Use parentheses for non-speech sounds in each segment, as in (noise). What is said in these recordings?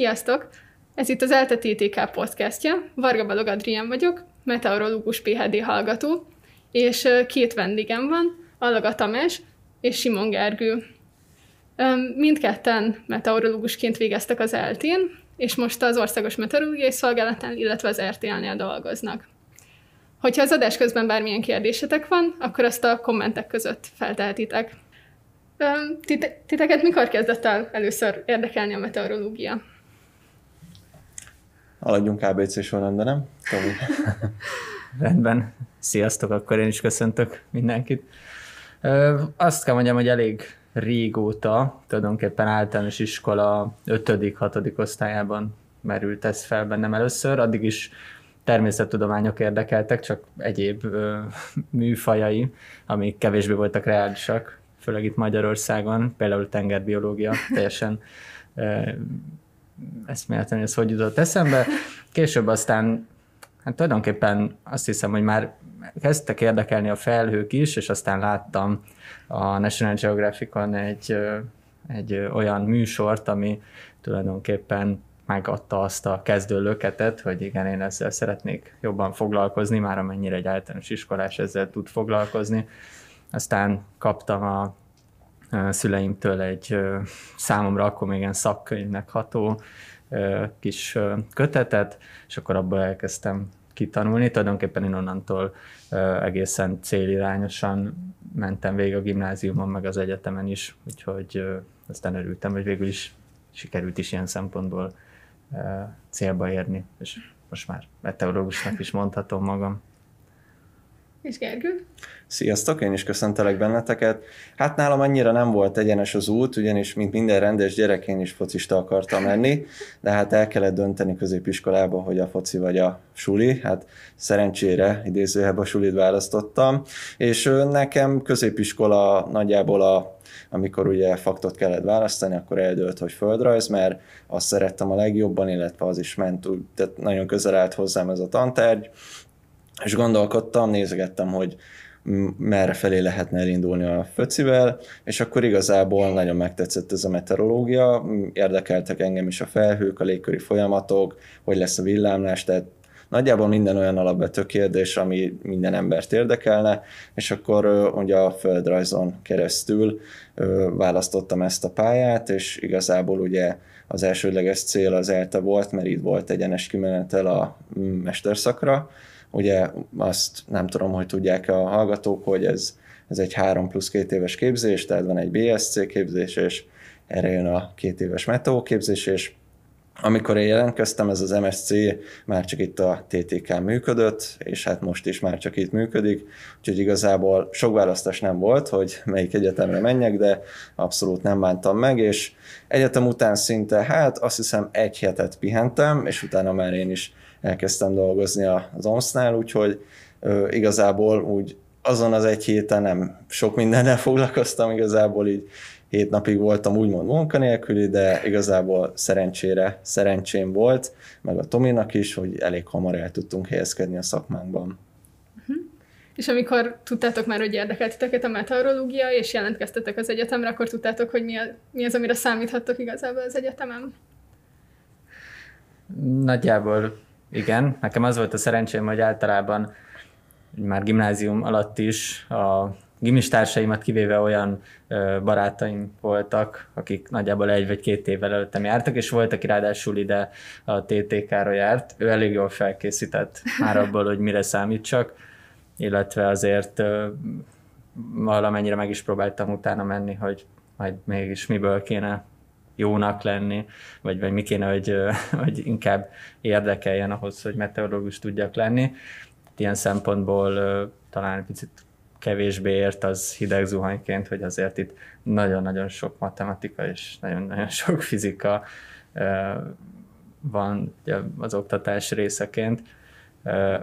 Sziasztok! Ez itt az ELTE TTK podcastja. Varga Balog Adrián vagyok, meteorológus PHD hallgató, és két vendégem van, Alaga Tamás és Simon Gergő. Mindketten meteorológusként végeztek az eltén, és most az Országos Meteorológiai Szolgálatán, illetve az RTL-nél dolgoznak. Hogyha az adás közben bármilyen kérdésetek van, akkor azt a kommentek között feltehetitek. Titeket mikor kezdett el először érdekelni a meteorológia? Haladjunk ABC során, de nem? (laughs) Rendben. Sziasztok, akkor én is köszöntök mindenkit. Azt kell mondjam, hogy elég régóta, tulajdonképpen általános iskola 5.-6. osztályában merült ez fel bennem először, addig is természettudományok érdekeltek, csak egyéb ö, (laughs) műfajai, amik kevésbé voltak reálisak, főleg itt Magyarországon, például tengerbiológia, teljesen ö, eszméletlenül ez hogy jutott eszembe. Később aztán hát tulajdonképpen azt hiszem, hogy már kezdtek érdekelni a felhők is, és aztán láttam a National Geographic-on egy, egy olyan műsort, ami tulajdonképpen megadta azt a kezdő löketet, hogy igen, én ezzel szeretnék jobban foglalkozni, már amennyire egy általános iskolás ezzel tud foglalkozni. Aztán kaptam a szüleimtől egy számomra akkor még ilyen szakkönyvnek ható kis kötetet, és akkor abból elkezdtem kitanulni. Tulajdonképpen én onnantól egészen célirányosan mentem végig a gimnáziumon, meg az egyetemen is, úgyhogy aztán örültem, hogy végül is sikerült is ilyen szempontból célba érni, és most már meteorológusnak is mondhatom magam. És Gergő? Sziasztok, én is köszöntelek benneteket. Hát nálam annyira nem volt egyenes az út, ugyanis mint minden rendes gyerek én is focista akartam lenni, de hát el kellett dönteni középiskolába, hogy a foci vagy a suli. Hát szerencsére idézőhebb a sulit választottam, és nekem középiskola nagyjából a amikor ugye faktot kellett választani, akkor eldőlt, hogy földrajz, mert azt szerettem a legjobban, illetve az is ment, tehát nagyon közel állt hozzám ez a tantárgy, és gondolkodtam, nézegettem, hogy merre felé lehetne elindulni a föcivel, és akkor igazából nagyon megtetszett ez a meteorológia, érdekeltek engem is a felhők, a légköri folyamatok, hogy lesz a villámlás, tehát nagyjából minden olyan alapvető kérdés, ami minden embert érdekelne, és akkor ugye a földrajzon keresztül választottam ezt a pályát, és igazából ugye az elsődleges cél az ELTE volt, mert itt volt egyenes kimenetel a mesterszakra, Ugye azt nem tudom, hogy tudják a hallgatók, hogy ez, ez egy három plusz két éves képzés, tehát van egy BSC képzés, és erre jön a két éves METO képzés, és amikor én jelentkeztem, ez az MSC már csak itt a TTK működött, és hát most is már csak itt működik, úgyhogy igazából sok választás nem volt, hogy melyik egyetemre menjek, de abszolút nem bántam meg, és egyetem után szinte, hát azt hiszem egy hetet pihentem, és utána már én is elkezdtem dolgozni az OMSZ-nál, úgyhogy igazából úgy azon az egy héten nem sok mindennel (laughs) foglalkoztam, igazából így hét napig voltam úgymond munkanélküli, de igazából szerencsére szerencsém volt, meg a Tominak is, hogy elég hamar el tudtunk helyezkedni a szakmánkban. Uh-huh. És amikor tudtátok már, hogy érdekelt titeket a meteorológia, és jelentkeztetek az egyetemre, akkor tudtátok, hogy mi, a, mi az, amire számíthattok igazából az egyetemen? Nagyjából igen, nekem az volt a szerencsém, hogy általában már gimnázium alatt is a gimistársaimat kivéve olyan barátaim voltak, akik nagyjából egy vagy két évvel előttem jártak, és volt, aki ráadásul ide a TTK-ra járt. Ő elég jól felkészített már abból, hogy mire számítsak, illetve azért valamennyire meg is próbáltam utána menni, hogy majd mégis miből kéne jónak lenni, vagy, vagy mi kéne, hogy, (laughs) hogy inkább érdekeljen ahhoz, hogy meteorológus tudjak lenni. Ilyen szempontból talán picit kevésbé ért az hideg zuhanyként, hogy azért itt nagyon-nagyon sok matematika és nagyon-nagyon (laughs) sok fizika van az oktatás részeként,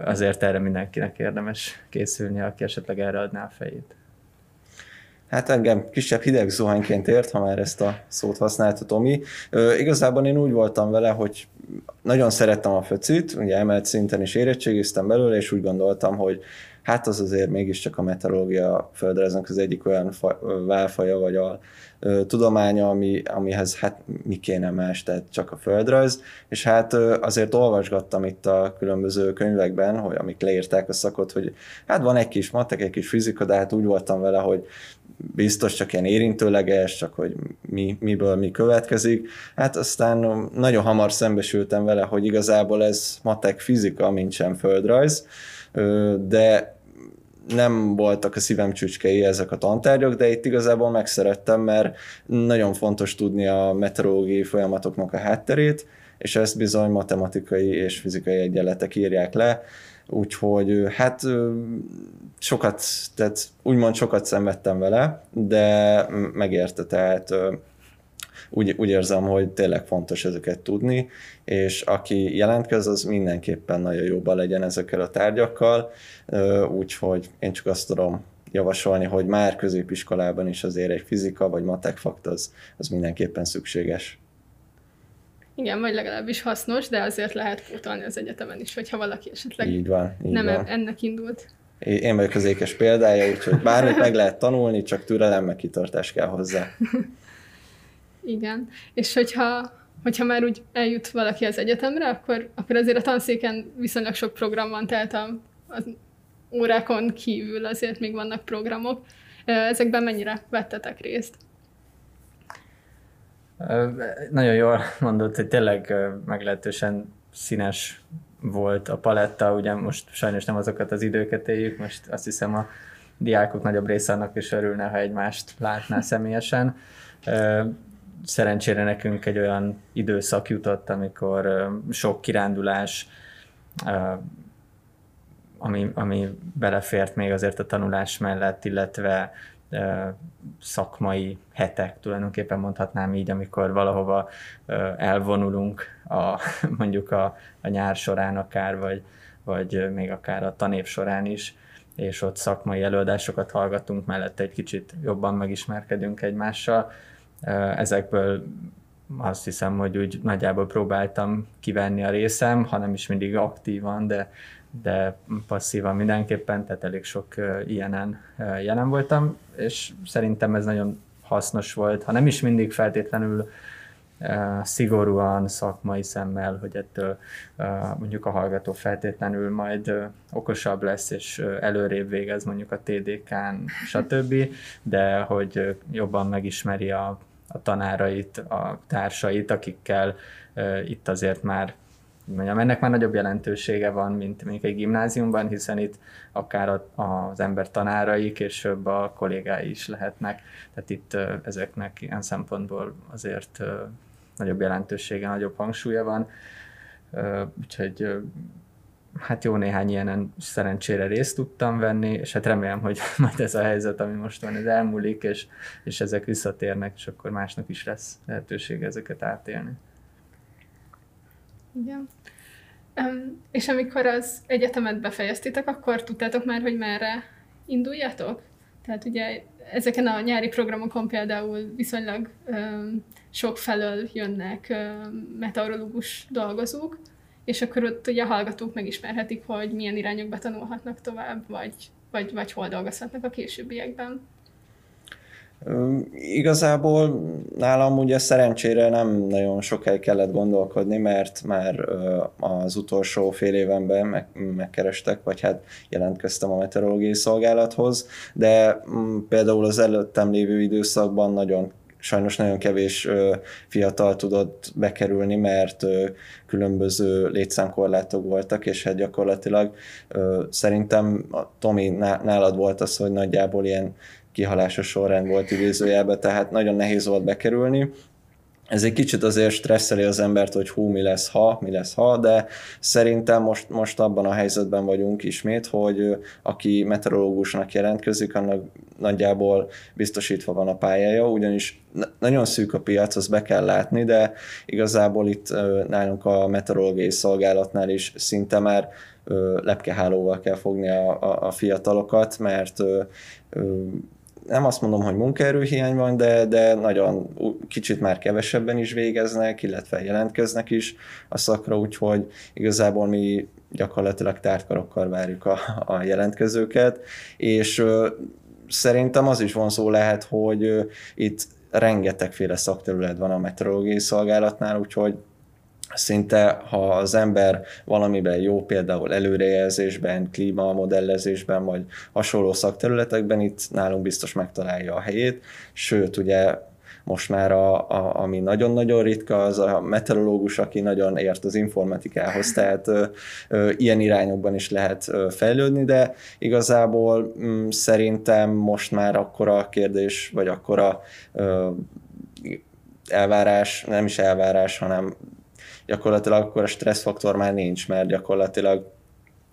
azért erre mindenkinek érdemes készülni, aki esetleg erre adná a fejét. Hát engem kisebb hideg zuhanyként ért, ha már ezt a szót használta Tomi. Ö, igazából én úgy voltam vele, hogy nagyon szerettem a föcit, ugye emelt szinten is érettségiztem belőle, és úgy gondoltam, hogy hát az azért mégiscsak a meteorológia földrajznak az egyik olyan fa, válfaja, vagy a tudománya, ami, amihez hát mi kéne más, tehát csak a földrajz, és hát azért olvasgattam itt a különböző könyvekben, hogy amik leírták a szakot, hogy hát van egy kis matek, egy kis fizika, de hát úgy voltam vele, hogy biztos csak ilyen érintőleges, csak hogy mi, miből mi következik. Hát aztán nagyon hamar szembesültem vele, hogy igazából ez matek fizika, mint sem földrajz, de nem voltak a szívem csücskei ezek a tantárgyak, de itt igazából megszerettem, mert nagyon fontos tudni a meteorológiai folyamatoknak a hátterét, és ezt bizony matematikai és fizikai egyenletek írják le, úgyhogy hát sokat, tehát úgymond sokat szenvedtem vele, de megérte, tehát úgy, úgy érzem, hogy tényleg fontos ezeket tudni, és aki jelentkez, az mindenképpen nagyon jóban legyen ezekkel a tárgyakkal, úgyhogy én csak azt tudom javasolni, hogy már középiskolában is azért egy fizika vagy matek fakt az, az mindenképpen szükséges. Igen, vagy legalábbis hasznos, de azért lehet pótolni az egyetemen is, hogyha valaki esetleg így van, így nem van. ennek indult. Én vagyok az ékes példája, úgyhogy bármit meg lehet tanulni, csak türelem, meg kitartás kell hozzá. (laughs) Igen, és hogyha, hogyha már úgy eljut valaki az egyetemre, akkor, akkor azért a tanszéken viszonylag sok program van, tehát a, az órákon kívül azért még vannak programok. Ezekben mennyire vettetek részt? Nagyon jól mondott, hogy tényleg meglehetősen színes volt a paletta, ugye most sajnos nem azokat az időket éljük, most azt hiszem a diákok nagyobb része annak is örülne, ha egymást látná személyesen. Szerencsére nekünk egy olyan időszak jutott, amikor sok kirándulás, ami, ami belefért még azért a tanulás mellett, illetve szakmai hetek, tulajdonképpen mondhatnám így, amikor valahova elvonulunk a, (laughs) mondjuk a, a nyár során akár, vagy, vagy még akár a tanév során is, és ott szakmai előadásokat hallgatunk, mellette egy kicsit jobban megismerkedünk egymással. Ezekből azt hiszem, hogy úgy nagyjából próbáltam kivenni a részem, hanem is mindig aktívan, de de passzívan mindenképpen, tehát elég sok ilyenen jelen voltam, és szerintem ez nagyon hasznos volt, ha nem is mindig feltétlenül szigorúan szakmai szemmel, hogy ettől mondjuk a hallgató feltétlenül majd okosabb lesz, és előrébb végez mondjuk a TDK-n, stb., de hogy jobban megismeri a, a tanárait, a társait, akikkel itt azért már mondjam, ennek már nagyobb jelentősége van, mint mondjuk egy gimnáziumban, hiszen itt akár az ember tanárai, később a kollégái is lehetnek. Tehát itt ezeknek ilyen szempontból azért nagyobb jelentősége, nagyobb hangsúlya van. Úgyhogy hát jó néhány ilyenen szerencsére részt tudtam venni, és hát remélem, hogy (laughs) majd ez a helyzet, ami most van, ez elmúlik, és, és ezek visszatérnek, és akkor másnak is lesz lehetőség ezeket átélni. Igen. Um, és amikor az egyetemet befejeztétek, akkor tudtátok már, hogy merre induljatok? Tehát ugye ezeken a nyári programokon például viszonylag um, sok felől jönnek um, meteorológus dolgozók, és akkor ott ugye a hallgatók megismerhetik, hogy milyen irányokba tanulhatnak tovább, vagy, vagy, vagy hol dolgozhatnak a későbbiekben. Igazából nálam ugye szerencsére nem nagyon sokáig kellett gondolkodni, mert már az utolsó fél évenben meg, megkerestek, vagy hát jelentkeztem a meteorológiai szolgálathoz, de mm, például az előttem lévő időszakban nagyon sajnos nagyon kevés fiatal tudott bekerülni, mert különböző létszámkorlátok voltak, és hát gyakorlatilag szerintem Tomi nálad volt az, hogy nagyjából ilyen kihalásos sorrend volt idézőjelben, tehát nagyon nehéz volt bekerülni. Ez egy kicsit azért stresszeli az embert, hogy hú, mi lesz ha, mi lesz ha, de szerintem most, most abban a helyzetben vagyunk ismét, hogy aki meteorológusnak jelentkezik, annak nagyjából biztosítva van a pályája, ugyanis nagyon szűk a piac, azt be kell látni, de igazából itt nálunk a meteorológiai szolgálatnál is szinte már lepkehálóval kell fogni a, a, a fiatalokat, mert nem azt mondom, hogy munkaerőhiány van, de, de nagyon kicsit már kevesebben is végeznek, illetve jelentkeznek is a szakra, úgyhogy igazából mi gyakorlatilag tártkarokkal várjuk a, a jelentkezőket, és szerintem az is vonzó lehet, hogy itt rengetegféle szakterület van a meteorológiai szolgálatnál, úgyhogy szinte, ha az ember valamiben jó, például előrejelzésben, klímamodellezésben, vagy hasonló szakterületekben, itt nálunk biztos megtalálja a helyét, sőt, ugye most már a, a, ami nagyon-nagyon ritka, az a meteorológus, aki nagyon ért az informatikához, tehát ö, ö, ilyen irányokban is lehet ö, fejlődni, de igazából m, mm, szerintem most már akkora kérdés, vagy akkora ö, elvárás, nem is elvárás, hanem gyakorlatilag akkor a stresszfaktor már nincs, mert gyakorlatilag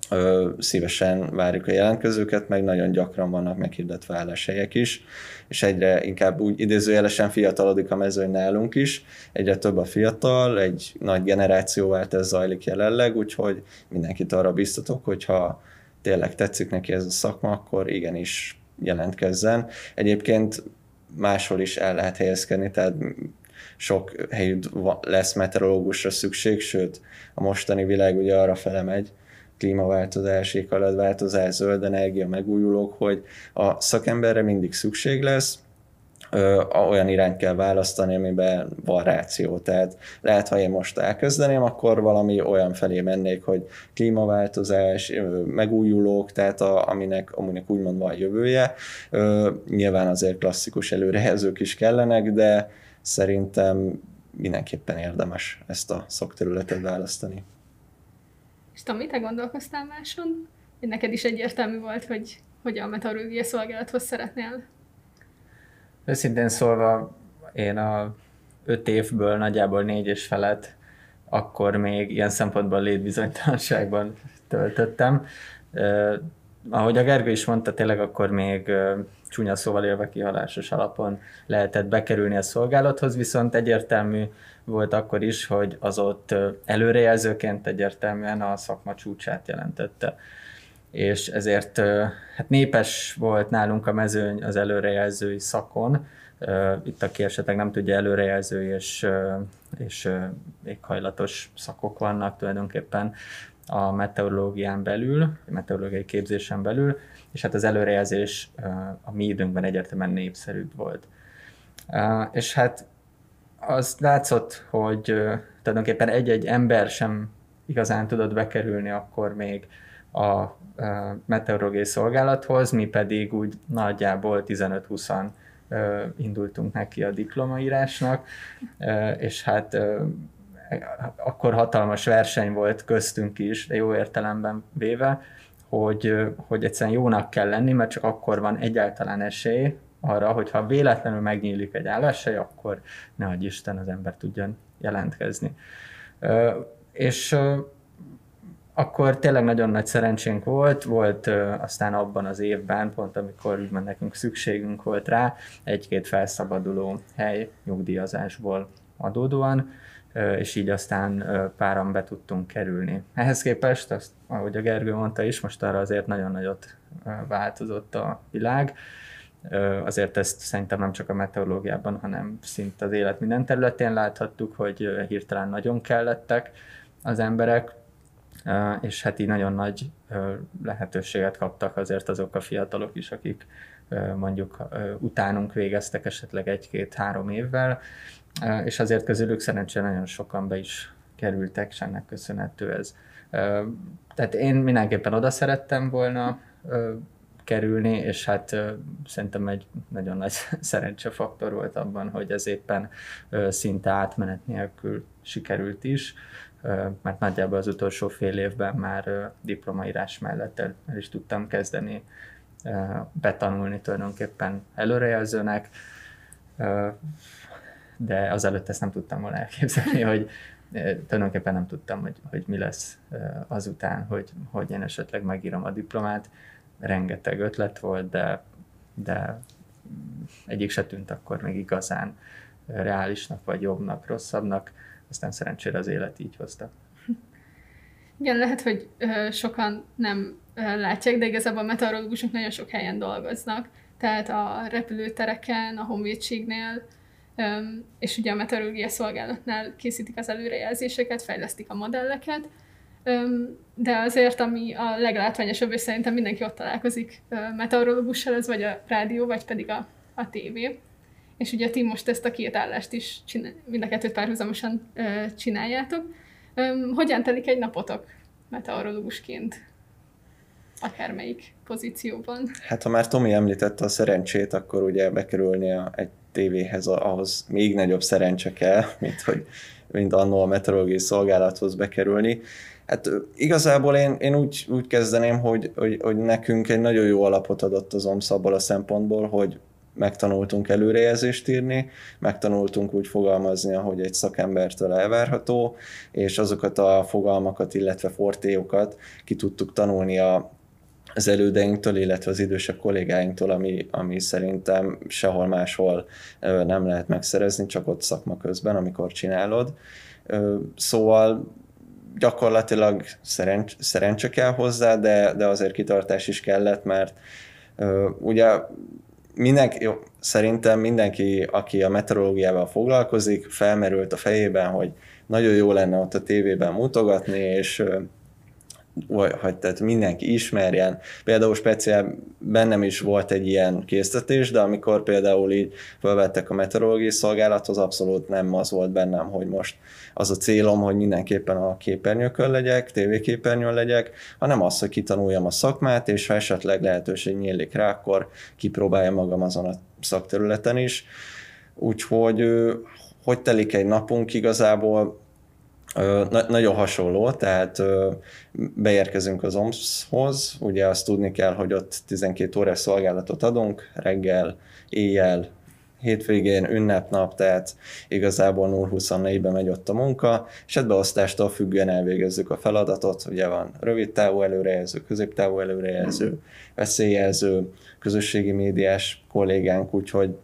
ö, szívesen várjuk a jelentkezőket, meg nagyon gyakran vannak meghirdetve álláshelyek is, és egyre inkább úgy idézőjelesen fiatalodik a mezőny nálunk is, egyre több a fiatal, egy nagy generációváltás zajlik jelenleg, úgyhogy mindenkit arra biztatok, hogyha tényleg tetszik neki ez a szakma, akkor igenis jelentkezzen. Egyébként máshol is el lehet helyezkedni, tehát sok helyütt lesz meteorológusra szükség, sőt a mostani világ ugye arra fele megy, klímaváltozás, éghajlatváltozás, zöld energia, megújulók, hogy a szakemberre mindig szükség lesz, ö, olyan irányt kell választani, amiben van ráció. Tehát lehet, ha én most elkezdeném, akkor valami olyan felé mennék, hogy klímaváltozás, megújulók, tehát a, aminek, aminek úgymond van jövője. Nyilván azért klasszikus előrejelzők is kellenek, de szerintem mindenképpen érdemes ezt a szakterületet választani. És Tomi, te gondolkoztál máson? Hogy neked is egyértelmű volt, hogy hogy a meteorológiai szolgálathoz szeretnél? Őszintén szólva, én a öt évből nagyjából négy és felett akkor még ilyen szempontból létbizonytalanságban töltöttem. Uh, ahogy a Gergő is mondta, tényleg akkor még uh, csúnya szóval élve kihalásos alapon lehetett bekerülni a szolgálathoz, viszont egyértelmű volt akkor is, hogy az ott előrejelzőként egyértelműen a szakma csúcsát jelentette. És ezért hát népes volt nálunk a mezőny az előrejelzői szakon, itt, aki esetleg nem tudja, előrejelző és, és éghajlatos szakok vannak tulajdonképpen a meteorológián belül, a meteorológiai képzésen belül, és hát az előrejelzés a mi időnkben egyértelműen népszerűbb volt. És hát az látszott, hogy tulajdonképpen egy-egy ember sem igazán tudott bekerülni akkor még a meteorológiai szolgálathoz, mi pedig úgy nagyjából 15-20-an indultunk neki a diplomaírásnak, és hát akkor hatalmas verseny volt köztünk is, de jó értelemben véve, hogy, hogy egyszerűen jónak kell lenni, mert csak akkor van egyáltalán esély arra, hogyha véletlenül megnyílik egy álláshely, akkor ne adj Isten, az ember tudjon jelentkezni. És akkor tényleg nagyon nagy szerencsénk volt, volt aztán abban az évben, pont amikor úgymond nekünk szükségünk volt rá, egy-két felszabaduló hely nyugdíjazásból adódóan, és így aztán páran be tudtunk kerülni. Ehhez képest, azt, ahogy a Gergő mondta is, most arra azért nagyon nagyot változott a világ. Azért ezt szerintem nem csak a meteorológiában, hanem szinte az élet minden területén láthattuk, hogy hirtelen nagyon kellettek az emberek, és hát így nagyon nagy lehetőséget kaptak azért azok a fiatalok is, akik mondjuk utánunk végeztek esetleg egy-két-három évvel, és azért közülük szerencsére nagyon sokan be is kerültek, és ennek köszönhető ez. Tehát én mindenképpen oda szerettem volna kerülni, és hát szerintem egy nagyon nagy (laughs) szerencsefaktor volt abban, hogy ez éppen szinte átmenet nélkül sikerült is, mert nagyjából az utolsó fél évben már diplomaírás mellett el, is tudtam kezdeni betanulni tulajdonképpen előrejelzőnek, de azelőtt ezt nem tudtam volna elképzelni, hogy tulajdonképpen nem tudtam, hogy, hogy mi lesz azután, hogy, hogy én esetleg megírom a diplomát. Rengeteg ötlet volt, de, de egyik se tűnt akkor még igazán reálisnak, vagy jobbnak, rosszabbnak, aztán szerencsére az élet így hozta. Igen, lehet, hogy sokan nem látják, de igazából meteorológusok nagyon sok helyen dolgoznak. tehát a repülőtereken, a honvédségnél, és ugye a meteorológia szolgálatnál készítik az előrejelzéseket, fejlesztik a modelleket, de azért, ami a leglátványosabb, és szerintem mindenki ott találkozik meteorológussal, ez vagy a rádió, vagy pedig a, a tévé. És ugye ti most ezt a két állást is csinál, mind a kettőt párhuzamosan csináljátok. Hogyan telik egy napotok meteorológusként? Akármelyik pozícióban. Hát ha már Tomi említette a szerencsét, akkor ugye bekerülni a, egy tévéhez ahhoz még nagyobb szerencse kell, mint hogy mint annó a meteorológiai szolgálathoz bekerülni. Hát igazából én, én úgy, úgy kezdeném, hogy, hogy, hogy nekünk egy nagyon jó alapot adott az OMSZ abból a szempontból, hogy megtanultunk előrejelzést írni, megtanultunk úgy fogalmazni, ahogy egy szakembertől elvárható, és azokat a fogalmakat, illetve fortéokat ki tudtuk tanulni a, az elődeinktől, illetve az idősebb kollégáinktól, ami, ami szerintem sehol máshol nem lehet megszerezni, csak ott szakma közben, amikor csinálod. Szóval gyakorlatilag szerencs, szerencse kell hozzá, de, de azért kitartás is kellett, mert ugye mindenki, jó, szerintem mindenki, aki a meteorológiával foglalkozik, felmerült a fejében, hogy nagyon jó lenne ott a tévében mutogatni, és hogy tehát mindenki ismerjen. Például speciál bennem is volt egy ilyen készítés, de amikor például így felvettek a meteorológiai szolgálathoz, abszolút nem az volt bennem, hogy most az a célom, hogy mindenképpen a képernyőkön legyek, tévéképernyőn legyek, hanem az, hogy kitanuljam a szakmát, és ha esetleg lehetőség nyílik rá, akkor kipróbáljam magam azon a szakterületen is. Úgyhogy hogy telik egy napunk igazából, na- nagyon hasonló, tehát beérkezünk az OMS-hoz, ugye azt tudni kell, hogy ott 12 órás szolgálatot adunk, reggel, éjjel, hétvégén, ünnepnap, tehát igazából 0-24-ben megy ott a munka, és hát beosztástól függően elvégezzük a feladatot, ugye van rövid távú előrejelző, középtávú előrejelző, veszélyjelző, közösségi médiás kollégánk, úgyhogy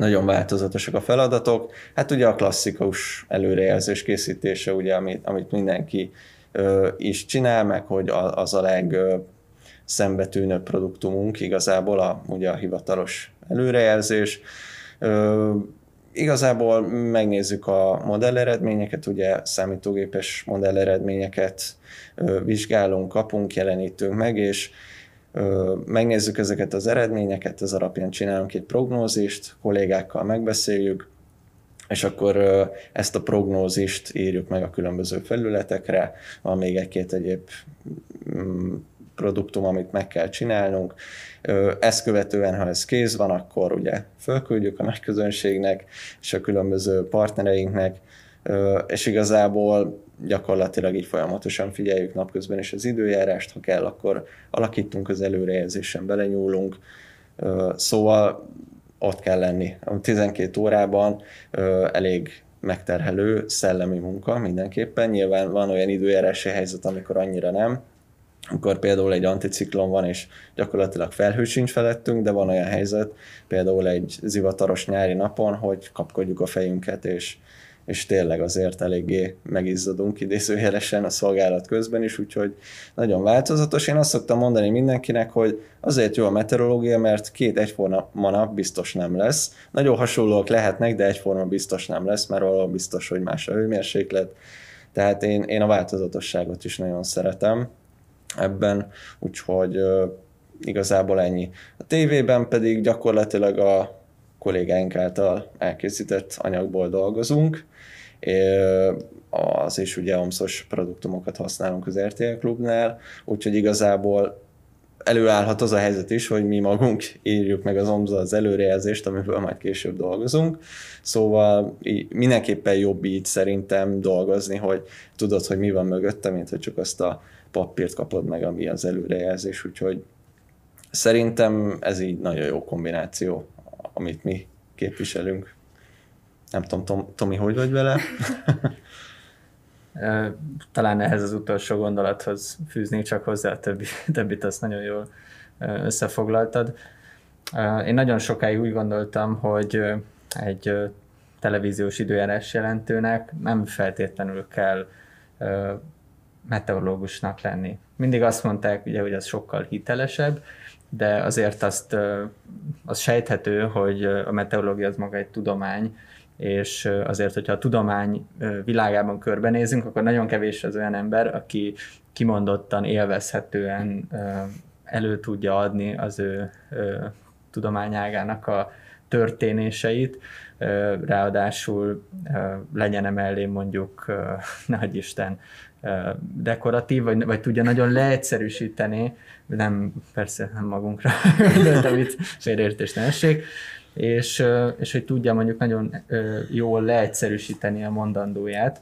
nagyon változatosak a feladatok. Hát ugye a klasszikus előrejelzés készítése, ugye, amit, amit mindenki ö, is csinál, meg hogy az a leg ö, produktumunk igazából a, ugye a hivatalos előrejelzés. Ö, igazából megnézzük a modelleredményeket, ugye számítógépes modelleredményeket vizsgálunk, kapunk, jelenítünk meg, és megnézzük ezeket az eredményeket, ez alapján csinálunk egy prognózist, kollégákkal megbeszéljük, és akkor ezt a prognózist írjuk meg a különböző felületekre, van még egy-két egyéb mm, produktum, amit meg kell csinálnunk. Ezt követően, ha ez kész van, akkor ugye fölküldjük a nagy közönségnek és a különböző partnereinknek, és igazából gyakorlatilag így folyamatosan figyeljük napközben is az időjárást, ha kell, akkor alakítunk az előrejelzésen, belenyúlunk, szóval ott kell lenni. A 12 órában elég megterhelő szellemi munka mindenképpen. Nyilván van olyan időjárási helyzet, amikor annyira nem, amikor például egy anticiklon van, és gyakorlatilag felhő sincs felettünk, de van olyan helyzet, például egy zivataros nyári napon, hogy kapkodjuk a fejünket, és és tényleg azért eléggé megizzadunk idézőjelesen a szolgálat közben is, úgyhogy nagyon változatos. Én azt szoktam mondani mindenkinek, hogy azért jó a meteorológia, mert két egyforma nap biztos nem lesz. Nagyon hasonlóak lehetnek, de egyforma biztos nem lesz, mert valahol biztos, hogy más a hőmérséklet. Tehát én, én a változatosságot is nagyon szeretem ebben, úgyhogy igazából ennyi. A tévében pedig gyakorlatilag a kollégáink által elkészített anyagból dolgozunk, az is ugye omszos produktumokat használunk az RTL klubnál, úgyhogy igazából előállhat az a helyzet is, hogy mi magunk írjuk meg az omza az előrejelzést, amiből majd később dolgozunk. Szóval mindenképpen jobb így szerintem dolgozni, hogy tudod, hogy mi van mögötte, mint hogy csak azt a papírt kapod meg, ami az előrejelzés, úgyhogy szerintem ez így nagyon jó kombináció, amit mi képviselünk. Nem tudom, Tom, Tomi, hogy vagy vele? (laughs) Talán ehhez az utolsó gondolathoz fűznék csak hozzá, a többi, (laughs) többit azt nagyon jól összefoglaltad. Én nagyon sokáig úgy gondoltam, hogy egy televíziós időjárás jelentőnek nem feltétlenül kell meteorológusnak lenni. Mindig azt mondták, ugye, hogy az sokkal hitelesebb, de azért azt az sejthető, hogy a meteorológia az maga egy tudomány, és azért, hogyha a tudomány világában körbenézünk, akkor nagyon kevés az olyan ember, aki kimondottan, élvezhetően elő tudja adni az ő tudományágának a történéseit, ráadásul legyen emellé mondjuk, (laughs) nagy Isten, dekoratív, vagy, vagy tudja nagyon leegyszerűsíteni, nem, persze nem magunkra, (laughs) de itt félreértés ne essék, és, és hogy tudja mondjuk nagyon jól leegyszerűsíteni a mondandóját.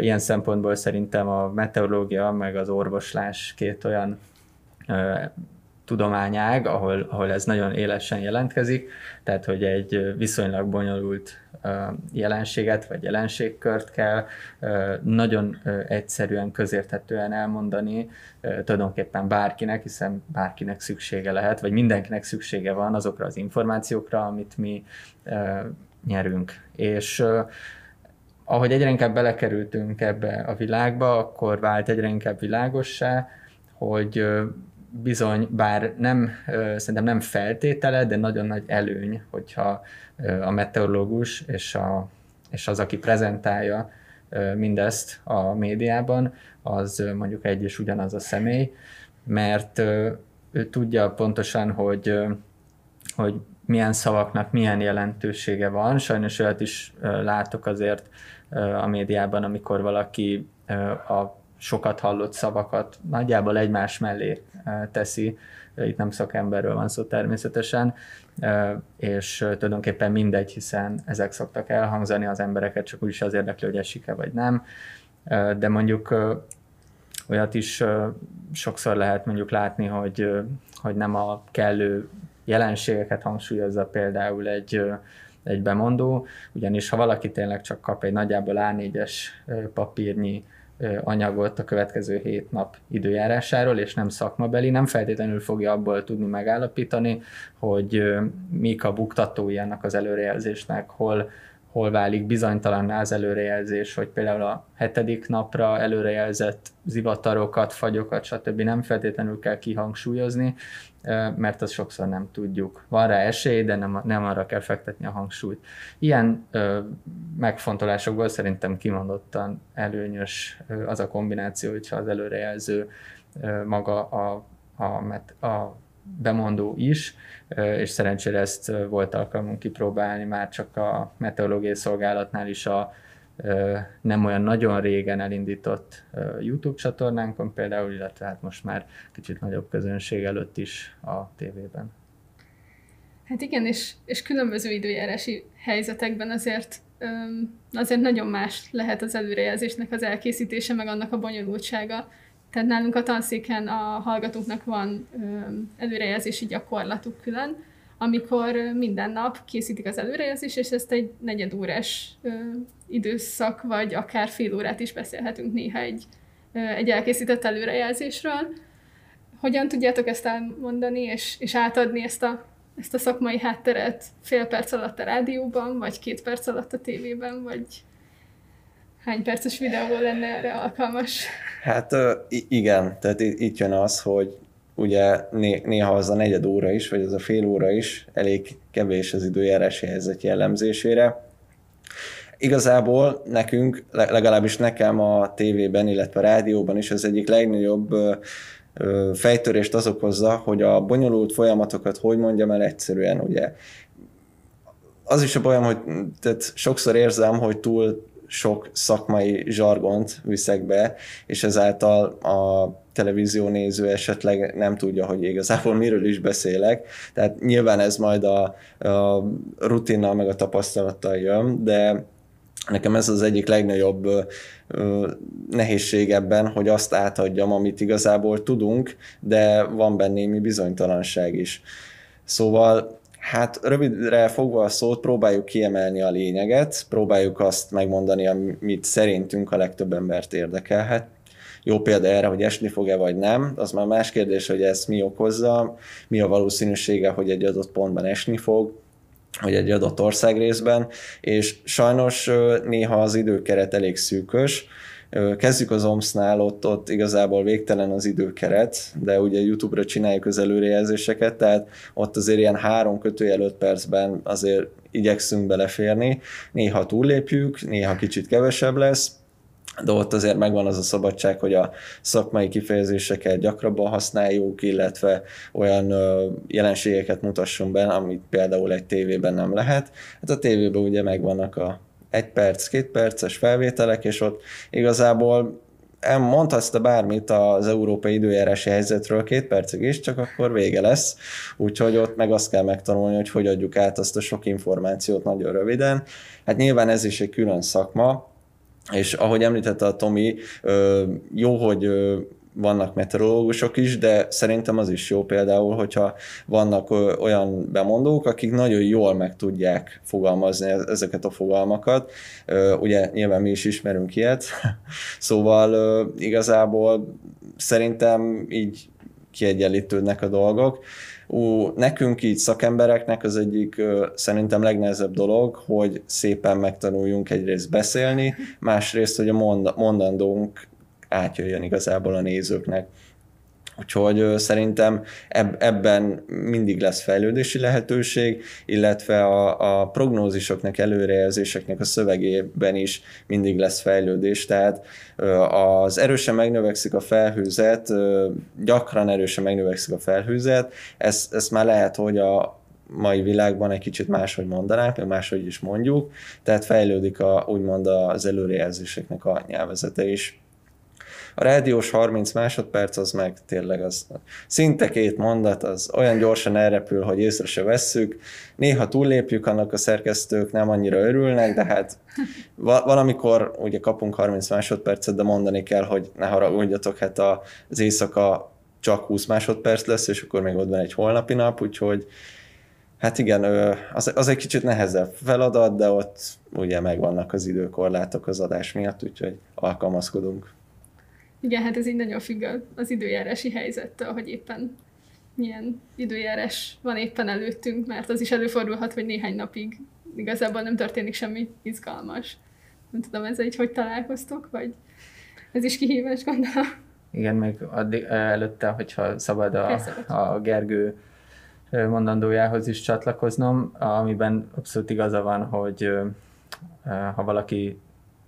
Ilyen szempontból szerintem a meteorológia meg az orvoslás két olyan tudományág, ahol, ahol ez nagyon élesen jelentkezik, tehát hogy egy viszonylag bonyolult jelenséget vagy jelenségkört kell nagyon egyszerűen, közérthetően elmondani tulajdonképpen bárkinek, hiszen bárkinek szüksége lehet, vagy mindenkinek szüksége van azokra az információkra, amit mi nyerünk. És ahogy egyre inkább belekerültünk ebbe a világba, akkor vált egyre inkább világossá, hogy bizony, bár nem, szerintem nem feltétele, de nagyon nagy előny, hogyha a meteorológus és, a, és az, aki prezentálja mindezt a médiában, az mondjuk egy és ugyanaz a személy, mert ő tudja pontosan, hogy, hogy milyen szavaknak milyen jelentősége van. Sajnos olyat is látok azért a médiában, amikor valaki a sokat hallott szavakat nagyjából egymás mellé teszi, itt nem szakemberről van szó természetesen, és tulajdonképpen mindegy, hiszen ezek szoktak elhangzani, az embereket csak úgyis az érdekli, hogy esik-e vagy nem, de mondjuk olyat is sokszor lehet mondjuk látni, hogy, hogy nem a kellő jelenségeket hangsúlyozza például egy, egy bemondó, ugyanis ha valaki tényleg csak kap egy nagyjából A4-es papírnyi anyagot a következő hét nap időjárásáról, és nem szakmabeli, nem feltétlenül fogja abból tudni megállapítani, hogy mik a buktatói ennek az előrejelzésnek, hol hol válik bizonytalanná az előrejelzés, hogy például a hetedik napra előrejelzett zivatarokat, fagyokat, stb. nem feltétlenül kell kihangsúlyozni, mert azt sokszor nem tudjuk. Van rá esély, de nem, nem arra kell fektetni a hangsúlyt. Ilyen ö, megfontolásokból szerintem kimondottan előnyös az a kombináció, hogyha az előrejelző ö, maga a, a, a bemondó is, és szerencsére ezt volt alkalmunk kipróbálni már csak a meteorológiai szolgálatnál is a nem olyan nagyon régen elindított YouTube csatornánkon például, illetve hát most már kicsit nagyobb közönség előtt is a tévében. Hát igen, és, és különböző időjárási helyzetekben azért azért nagyon más lehet az előrejelzésnek az elkészítése, meg annak a bonyolultsága. Tehát nálunk a tanszéken a hallgatóknak van előrejelzési gyakorlatuk külön, amikor minden nap készítik az előrejelzést, és ezt egy negyed órás időszak, vagy akár fél órát is beszélhetünk néha egy, egy elkészített előrejelzésről. Hogyan tudjátok ezt elmondani, és, és átadni ezt a, ezt a szakmai hátteret fél perc alatt a rádióban, vagy két perc alatt a tévében, vagy hány perces videó lenne erre alkalmas? Hát igen, tehát itt jön az, hogy ugye néha az a negyed óra is, vagy az a fél óra is elég kevés az időjárási helyzet jellemzésére. Igazából nekünk, legalábbis nekem a tévében, illetve a rádióban is az egyik legnagyobb fejtörést az okozza, hogy a bonyolult folyamatokat hogy mondjam el egyszerűen, ugye. Az is a bajom, hogy tehát sokszor érzem, hogy túl sok szakmai zsargont viszek be, és ezáltal a televízió néző esetleg nem tudja, hogy igazából miről is beszélek. Tehát nyilván ez majd a, a rutinnal meg a tapasztalattal jön, de nekem ez az egyik legnagyobb nehézség ebben, hogy azt átadjam, amit igazából tudunk, de van benne némi bizonytalanság is. Szóval Hát rövidre fogva a szót, próbáljuk kiemelni a lényeget, próbáljuk azt megmondani, amit szerintünk a legtöbb embert érdekelhet. Jó példa erre, hogy esni fog-e vagy nem, az már más kérdés, hogy ezt mi okozza, mi a valószínűsége, hogy egy adott pontban esni fog, vagy egy adott országrészben, és sajnos néha az időkeret elég szűkös, Kezdjük az OMS-nál, ott, ott igazából végtelen az időkeret, de ugye YouTube-ra csináljuk az előrejelzéseket, tehát ott azért ilyen három kötőjel öt percben azért igyekszünk beleférni. Néha túllépjük, néha kicsit kevesebb lesz, de ott azért megvan az a szabadság, hogy a szakmai kifejezéseket gyakrabban használjuk, illetve olyan jelenségeket mutassunk be, amit például egy tévében nem lehet. Hát a tévében ugye megvannak a egy perc, két perces felvételek, és ott igazából mondhatsz te bármit az európai időjárási helyzetről két percig is, csak akkor vége lesz. Úgyhogy ott meg azt kell megtanulni, hogy hogy adjuk át azt a sok információt nagyon röviden. Hát nyilván ez is egy külön szakma, és ahogy említette a Tomi, jó, hogy vannak meteorológusok is, de szerintem az is jó például, hogyha vannak olyan bemondók, akik nagyon jól meg tudják fogalmazni e-, ezeket a fogalmakat. Ugye nyilván mi is ismerünk ilyet, (laughs) szóval igazából szerintem így kiegyenlítődnek a dolgok. Ú, nekünk így szakembereknek az egyik ö, szerintem legnehezebb dolog, hogy szépen megtanuljunk egyrészt beszélni, másrészt, hogy a mond, mondandónk átjöjjön igazából a nézőknek. Úgyhogy szerintem ebben mindig lesz fejlődési lehetőség, illetve a, a prognózisoknak, előrejelzéseknek a szövegében is mindig lesz fejlődés. Tehát az erősen megnövekszik a felhőzet, gyakran erősen megnövekszik a felhőzet, ez, ez már lehet, hogy a, mai világban egy kicsit máshogy mondanánk, meg máshogy is mondjuk, tehát fejlődik a, úgymond az előrejelzéseknek a nyelvezete is. A rádiós 30 másodperc az meg tényleg az szinte két mondat, az olyan gyorsan elrepül, hogy észre se vesszük. Néha túllépjük, annak a szerkesztők nem annyira örülnek, de hát valamikor ugye kapunk 30 másodpercet, de mondani kell, hogy ne haragudjatok, hát az éjszaka csak 20 másodperc lesz, és akkor még ott van egy holnapi nap, úgyhogy Hát igen, az, az egy kicsit nehezebb feladat, de ott ugye megvannak az időkorlátok az adás miatt, úgyhogy alkalmazkodunk. Igen, hát ez így nagyon függ az időjárási helyzettől, hogy éppen milyen időjárás van éppen előttünk, mert az is előfordulhat, hogy néhány napig igazából nem történik semmi izgalmas. Nem tudom, ez egy hogy találkoztok, vagy ez is kihívás, gondolom. Igen, meg addig, előtte, hogyha szabad a, a Gergő mondandójához is csatlakoznom, amiben abszolút igaza van, hogy ha valaki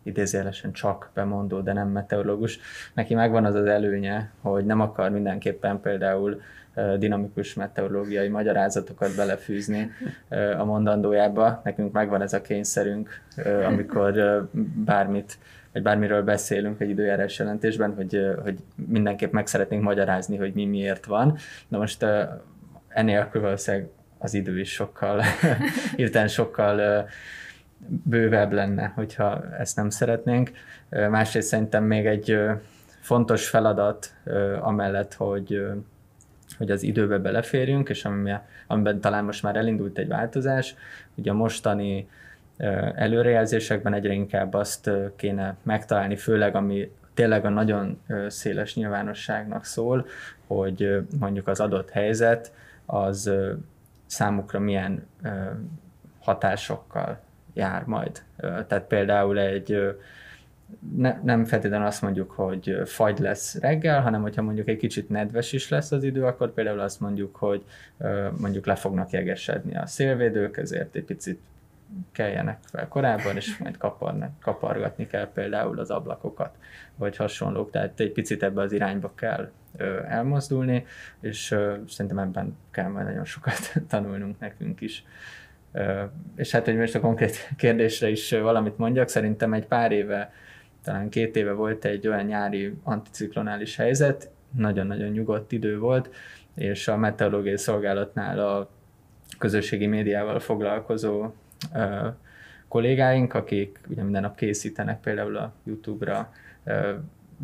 idézélesen csak bemondó, de nem meteorológus. Neki megvan az az előnye, hogy nem akar mindenképpen például dinamikus meteorológiai magyarázatokat belefűzni a mondandójába. Nekünk megvan ez a kényszerünk, amikor bármit vagy bármiről beszélünk egy időjárás jelentésben, hogy, hogy mindenképp meg szeretnénk magyarázni, hogy mi miért van. Na most enélkül valószínűleg az idő is sokkal, (laughs) hirtelen sokkal bővebb lenne, hogyha ezt nem szeretnénk. Másrészt szerintem még egy fontos feladat amellett, hogy, hogy az időbe beleférjünk, és amiben talán most már elindult egy változás, ugye a mostani előrejelzésekben egyre inkább azt kéne megtalálni, főleg ami tényleg a nagyon széles nyilvánosságnak szól, hogy mondjuk az adott helyzet az számukra milyen hatásokkal jár majd. Tehát például egy ne, nem feltétlenül azt mondjuk, hogy fagy lesz reggel, hanem hogyha mondjuk egy kicsit nedves is lesz az idő, akkor például azt mondjuk, hogy mondjuk le fognak jegesedni a szélvédők, ezért egy picit keljenek fel korábban, és majd kaparnak, kapargatni kell például az ablakokat, vagy hasonlók. Tehát egy picit ebbe az irányba kell elmozdulni, és szerintem ebben kell majd nagyon sokat (laughs) tanulnunk nekünk is. És hát, hogy most a konkrét (laughs) kérdésre is valamit mondjak, szerintem egy pár éve, talán két éve volt egy olyan nyári anticiklonális helyzet, nagyon-nagyon nyugodt idő volt, és a meteorológiai szolgálatnál a közösségi médiával foglalkozó kollégáink, akik ugye minden nap készítenek például a YouTube-ra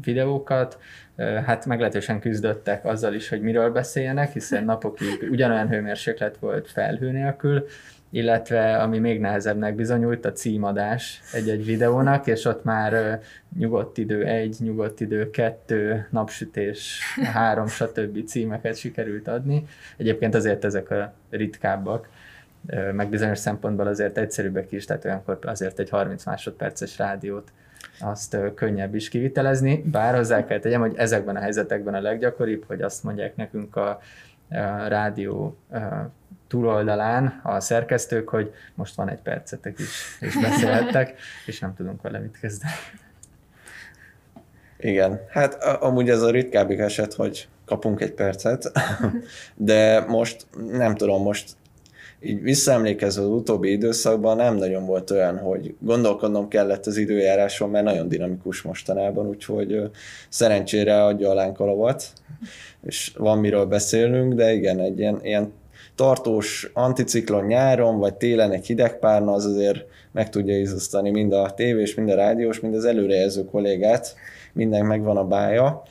videókat, hát meglehetősen küzdöttek azzal is, hogy miről beszéljenek, hiszen napokig ugyanolyan hőmérséklet volt felhő nélkül, illetve ami még nehezebbnek bizonyult, a címadás egy-egy videónak, és ott már nyugodt idő egy, nyugodt idő kettő, napsütés három, stb. címeket sikerült adni. Egyébként azért ezek a ritkábbak, meg bizonyos szempontból azért egyszerűbbek is, tehát olyankor azért egy 30 másodperces rádiót azt könnyebb is kivitelezni, bár hozzá kell tegyem, hogy ezekben a helyzetekben a leggyakoribb, hogy azt mondják nekünk a, a rádió túloldalán a szerkesztők, hogy most van egy percetek is, és beszélhettek, (laughs) és nem tudunk vele mit kezdeni. Igen, hát amúgy ez a ritkábbik eset, hogy kapunk egy percet, (laughs) de most nem tudom, most így visszaemlékezve az utóbbi időszakban nem nagyon volt olyan, hogy gondolkodnom kellett az időjáráson, mert nagyon dinamikus mostanában, úgyhogy szerencsére adja a lánk és van miről beszélnünk, de igen, egy ilyen, ilyen tartós anticiklon nyáron, vagy télen egy hideg párna, az azért meg tudja izzasztani mind a tévés, mind a rádiós, mind az előrejelző kollégát, mindenki megvan a bája,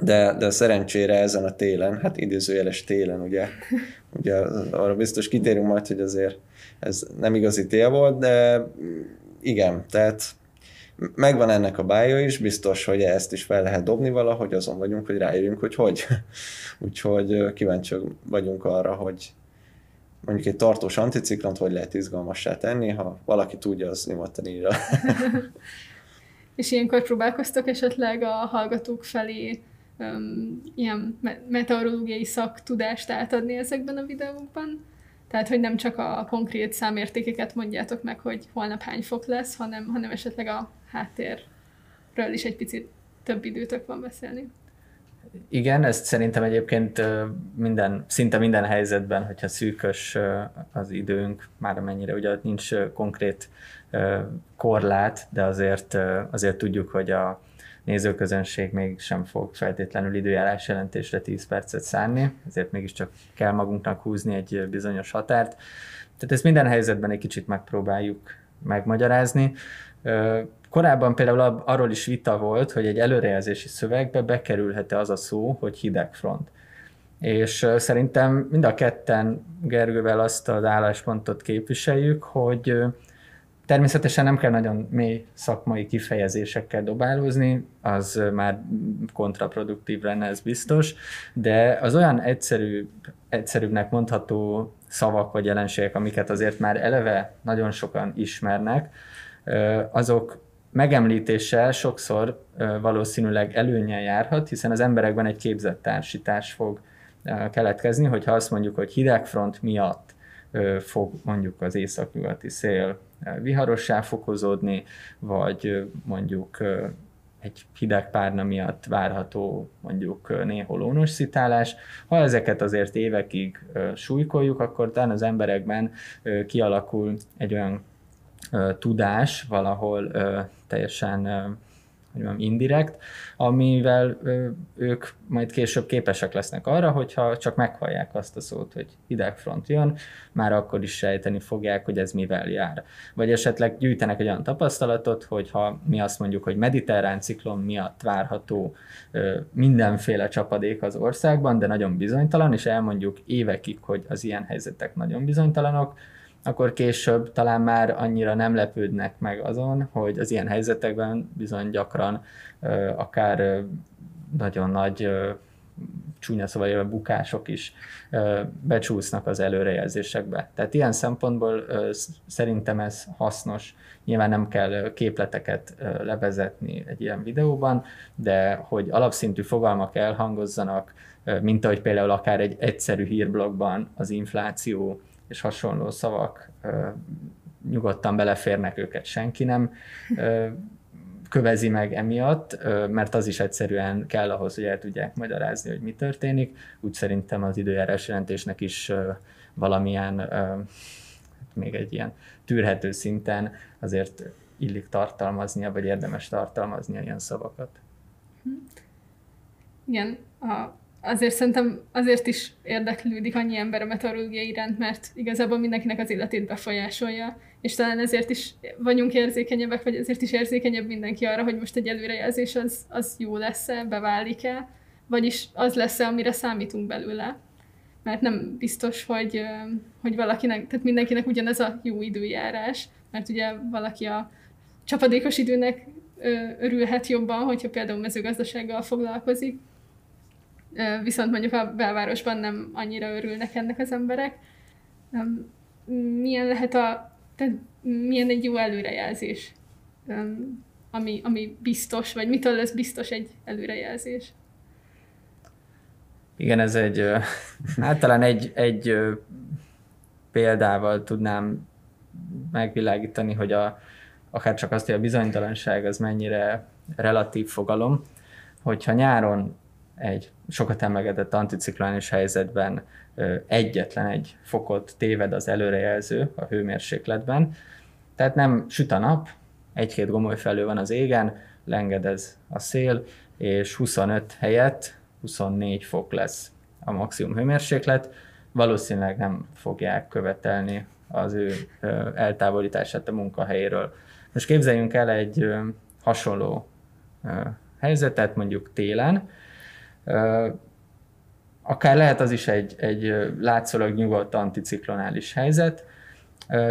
de, de szerencsére ezen a télen, hát idézőjeles télen, ugye, (laughs) ugye arra biztos kitérünk majd, hogy azért ez nem igazi tél volt, de igen, tehát megvan ennek a bája is, biztos, hogy ezt is fel lehet dobni valahogy, azon vagyunk, hogy ráérjünk, hogy hogy. (laughs) Úgyhogy kíváncsiak vagyunk arra, hogy mondjuk egy tartós anticiklont hogy lehet izgalmassá tenni, ha valaki tudja, az nyugodtan írja. (laughs) És ilyenkor próbálkoztok esetleg a hallgatók felé um, ilyen meteorológiai szaktudást átadni ezekben a videókban? Tehát, hogy nem csak a konkrét számértékeket mondjátok meg, hogy holnap hány fok lesz, hanem, hanem esetleg a háttérről is egy picit több időtök van beszélni. Igen, ezt szerintem egyébként minden, szinte minden helyzetben, hogyha szűkös az időnk, már amennyire ugye nincs konkrét korlát, de azért, azért tudjuk, hogy a nézőközönség még sem fog feltétlenül időjárás jelentésre 10 percet szánni, ezért mégiscsak kell magunknak húzni egy bizonyos határt. Tehát ezt minden helyzetben egy kicsit megpróbáljuk megmagyarázni. Korábban például arról is vita volt, hogy egy előrejelzési szövegbe bekerülhet-e az a szó, hogy hidegfront. És szerintem mind a ketten Gergővel azt az álláspontot képviseljük, hogy Természetesen nem kell nagyon mély szakmai kifejezésekkel dobálózni, az már kontraproduktív lenne, ez biztos, de az olyan egyszerű, egyszerűbbnek mondható szavak vagy jelenségek, amiket azért már eleve nagyon sokan ismernek, azok megemlítéssel sokszor valószínűleg előnyel járhat, hiszen az emberekben egy képzett társítás fog keletkezni, hogyha azt mondjuk, hogy hidegfront miatt fog mondjuk az északnyugati szél viharossá fokozódni, vagy mondjuk egy hideg párna miatt várható mondjuk néhol lónos szitálás. Ha ezeket azért évekig súlykoljuk, akkor talán az emberekben kialakul egy olyan tudás valahol teljesen hogy mondjam, indirekt, amivel ők majd később képesek lesznek arra, hogyha csak meghallják azt a szót, hogy hidegfront jön, már akkor is sejteni fogják, hogy ez mivel jár. Vagy esetleg gyűjtenek egy olyan tapasztalatot, hogy ha mi azt mondjuk, hogy mediterrán ciklon miatt várható mindenféle csapadék az országban, de nagyon bizonytalan, és elmondjuk évekig, hogy az ilyen helyzetek nagyon bizonytalanok, akkor később talán már annyira nem lepődnek meg azon, hogy az ilyen helyzetekben bizony gyakran akár nagyon nagy csúnya szóval élve bukások is becsúsznak az előrejelzésekbe. Tehát ilyen szempontból szerintem ez hasznos. Nyilván nem kell képleteket levezetni egy ilyen videóban, de hogy alapszintű fogalmak elhangozzanak, mint ahogy például akár egy egyszerű hírblogban az infláció és hasonló szavak nyugodtan beleférnek őket, senki nem kövezi meg emiatt, mert az is egyszerűen kell ahhoz, hogy el tudják magyarázni, hogy mi történik. Úgy szerintem az időjárás jelentésnek is valamilyen, még egy ilyen tűrhető szinten azért illik tartalmaznia, vagy érdemes tartalmaznia ilyen szavakat. Igen, a azért szerintem azért is érdeklődik annyi ember a meteorológia iránt, mert igazából mindenkinek az életét befolyásolja, és talán ezért is vagyunk érzékenyebbek, vagy ezért is érzékenyebb mindenki arra, hogy most egy előrejelzés az, az jó lesz-e, beválik-e, vagyis az lesz-e, amire számítunk belőle. Mert nem biztos, hogy, hogy valakinek, tehát mindenkinek ugyanez a jó időjárás, mert ugye valaki a csapadékos időnek örülhet jobban, hogyha például mezőgazdasággal foglalkozik, viszont mondjuk a belvárosban nem annyira örülnek ennek az emberek. Milyen lehet a, tehát milyen egy jó előrejelzés? ami, ami biztos, vagy mitől lesz biztos egy előrejelzés? Igen, ez egy, hát talán egy, egy példával tudnám megvilágítani, hogy a, akár csak azt, hogy a bizonytalanság az mennyire relatív fogalom, hogyha nyáron egy sokat emlegetett anticiklonis helyzetben egyetlen egy fokot téved az előrejelző a hőmérsékletben, tehát nem süt a nap, egy-két gomoly felő van az égen, lengedez a szél, és 25 helyett 24 fok lesz a maximum hőmérséklet, valószínűleg nem fogják követelni az ő eltávolítását a munkahelyéről. Most képzeljünk el egy hasonló helyzetet, mondjuk télen, akár lehet az is egy, egy látszólag nyugodt anticiklonális helyzet,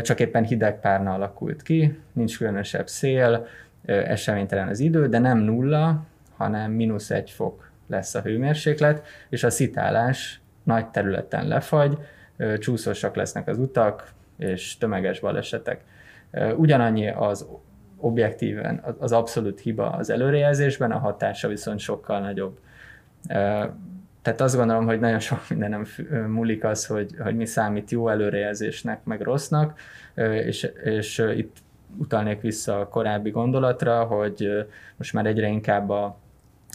csak éppen hideg párna alakult ki, nincs különösebb szél, eseménytelen az idő, de nem nulla, hanem mínusz egy fok lesz a hőmérséklet, és a szitálás nagy területen lefagy, csúszósak lesznek az utak, és tömeges balesetek. Ugyanannyi az objektíven, az abszolút hiba az előrejelzésben, a hatása viszont sokkal nagyobb. Tehát azt gondolom, hogy nagyon sok mindenem múlik az, hogy, hogy mi számít jó előrejelzésnek, meg rossznak, és, és itt utalnék vissza a korábbi gondolatra, hogy most már egyre inkább a,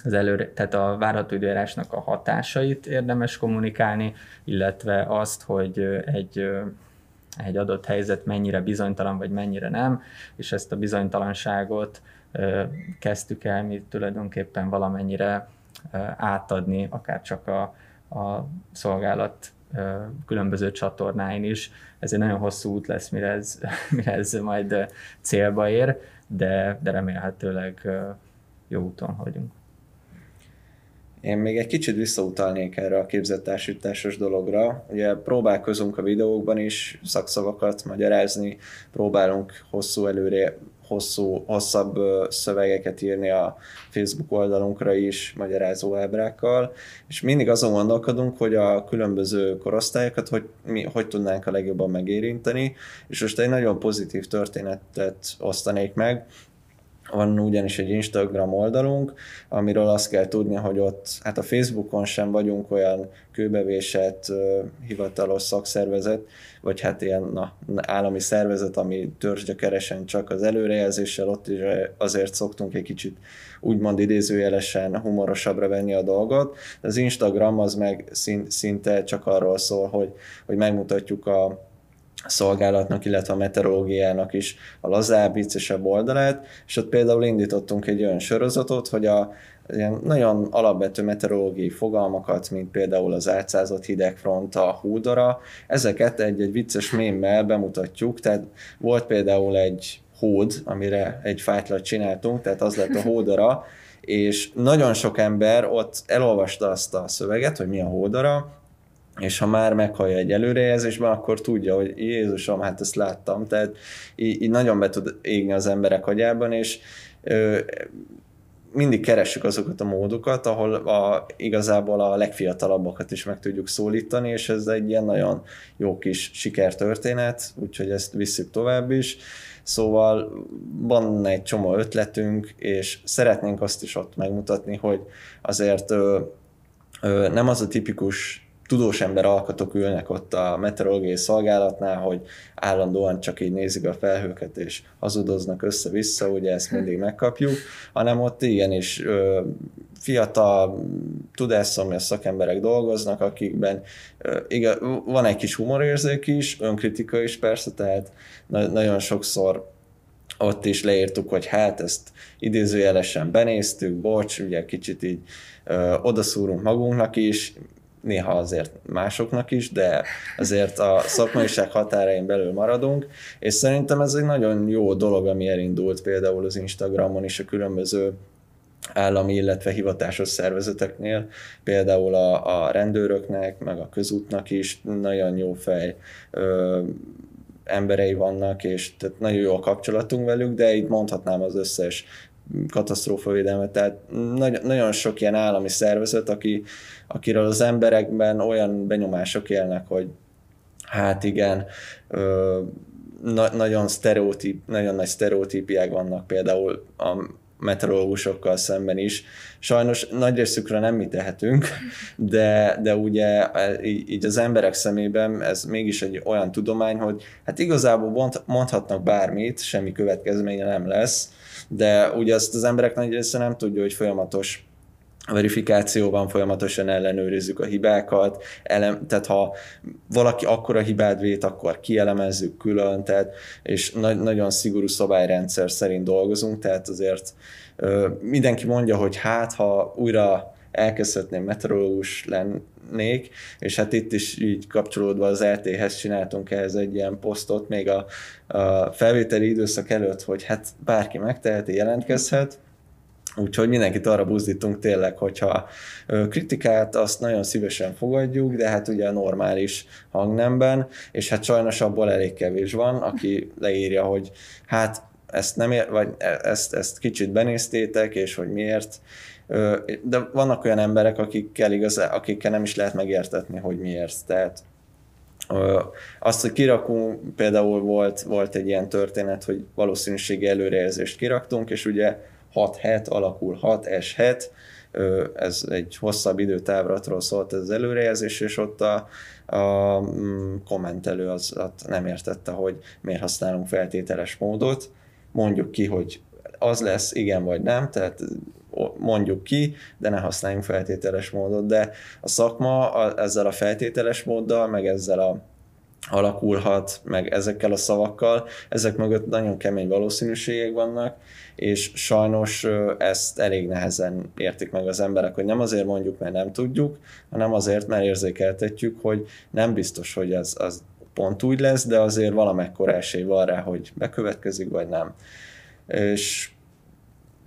az előre, tehát a várható időjárásnak a hatásait érdemes kommunikálni, illetve azt, hogy egy, egy adott helyzet mennyire bizonytalan, vagy mennyire nem, és ezt a bizonytalanságot kezdtük el mi tulajdonképpen valamennyire átadni, akár csak a, a szolgálat különböző csatornáin is. Ez egy nagyon hosszú út lesz, mire ez, (laughs) mire ez majd célba ér, de, de remélhetőleg jó úton vagyunk. Én még egy kicsit visszautalnék erre a képzettársításos dologra. Ugye próbálkozunk a videókban is szakszavakat magyarázni, próbálunk hosszú előre hosszú, hosszabb szövegeket írni a Facebook oldalunkra is, magyarázó ábrákkal, és mindig azon gondolkodunk, hogy a különböző korosztályokat hogy, mi, hogy tudnánk a legjobban megérinteni, és most egy nagyon pozitív történetet osztanék meg, van ugyanis egy Instagram oldalunk, amiről azt kell tudni, hogy ott, hát a Facebookon sem vagyunk olyan kőbevésett hivatalos szakszervezet, vagy hát ilyen na, állami szervezet, ami törzsgyökeresen csak az előrejelzéssel, ott is azért szoktunk egy kicsit úgymond idézőjelesen humorosabbra venni a dolgot. Az Instagram az meg szinte csak arról szól, hogy, hogy megmutatjuk a, szolgálatnak, illetve a meteorológiának is a lazább, viccesebb oldalát, és ott például indítottunk egy olyan sorozatot, hogy a ilyen nagyon alapvető meteorológiai fogalmakat, mint például az átszázott hidegfront, a húdora, ezeket egy-egy vicces mémmel bemutatjuk, tehát volt például egy hód, amire egy fájtlat csináltunk, tehát az lett a hódara, és nagyon sok ember ott elolvasta azt a szöveget, hogy mi a hódara, és ha már meghallja egy előrejelzésben, akkor tudja, hogy Jézusom, hát ezt láttam, tehát így, így nagyon be tud égni az emberek agyában, és ö, mindig keressük azokat a módokat, ahol a, igazából a legfiatalabbakat is meg tudjuk szólítani, és ez egy ilyen nagyon jó kis sikertörténet, úgyhogy ezt visszük tovább is. Szóval van egy csomó ötletünk, és szeretnénk azt is ott megmutatni, hogy azért ö, ö, nem az a tipikus tudós ember alkatok ülnek ott a meteorológiai szolgálatnál, hogy állandóan csak így nézik a felhőket, és hazudoznak össze-vissza, ugye ezt mindig megkapjuk, hanem ott igenis ö, fiatal, tudásszomjas szakemberek dolgoznak, akikben ö, igaz, van egy kis humorérzék is, önkritika is persze, tehát na- nagyon sokszor ott is leírtuk, hogy hát ezt idézőjelesen benéztük, bocs, ugye kicsit így ö, odaszúrunk magunknak is, néha azért másoknak is, de azért a szakmaiság határain belül maradunk, és szerintem ez egy nagyon jó dolog, ami elindult például az Instagramon is a különböző állami, illetve hivatásos szervezeteknél, például a, a rendőröknek, meg a közútnak is nagyon jó fej ö, emberei vannak, és tehát nagyon jó a kapcsolatunk velük, de itt mondhatnám az összes katasztrófavédelmet, tehát nagyon, nagyon sok ilyen állami szervezet, aki, akiről az emberekben olyan benyomások élnek, hogy hát igen, ö, na- nagyon, sztereotíp, nagyon nagy sztereotípiák vannak például a meteorológusokkal szemben is. Sajnos nagy részükre nem mi tehetünk, (laughs) de, de ugye e, így, így az emberek szemében ez mégis egy olyan tudomány, hogy hát igazából mondhatnak bármit, semmi következménye nem lesz, de ugye azt az emberek nagy része nem tudja, hogy folyamatos verifikációban folyamatosan ellenőrizzük a hibákat, elem, tehát ha valaki akkora hibát vét, akkor kielemezzük külön, tehát, és na- nagyon szigorú szabályrendszer szerint dolgozunk, tehát azért ö, mindenki mondja, hogy hát, ha újra elkezdhetném meteorológus lennék, és hát itt is így kapcsolódva az RT-hez csináltunk ehhez egy ilyen posztot még a, a felvételi időszak előtt, hogy hát bárki megteheti, jelentkezhet, Úgyhogy mindenkit arra buzdítunk tényleg, hogyha kritikát azt nagyon szívesen fogadjuk, de hát ugye a normális hangnemben, és hát sajnos abból elég kevés van, aki leírja, hogy hát ezt nem ér, vagy e, ezt, ezt kicsit benéztétek, és hogy miért. De vannak olyan emberek, akikkel, igaz, akikkel nem is lehet megértetni, hogy miért. Tehát azt, hogy kirakunk, például volt, volt egy ilyen történet, hogy valószínűségi előrejelzést kiraktunk, és ugye 6 het alakul 6 s het, ez egy hosszabb időtávratról szólt ez az előrejelzés, és ott a, a mm, kommentelő az, az nem értette, hogy miért használunk feltételes módot. Mondjuk ki, hogy az lesz, igen vagy nem, tehát mondjuk ki, de ne használjunk feltételes módot. De a szakma a, ezzel a feltételes móddal, meg ezzel a alakulhat, meg ezekkel a szavakkal, ezek mögött nagyon kemény valószínűségek vannak, és sajnos ezt elég nehezen értik meg az emberek, hogy nem azért mondjuk, mert nem tudjuk, hanem azért, mert érzékeltetjük, hogy nem biztos, hogy ez az pont úgy lesz, de azért valamekkor esély van rá, hogy bekövetkezik, vagy nem. És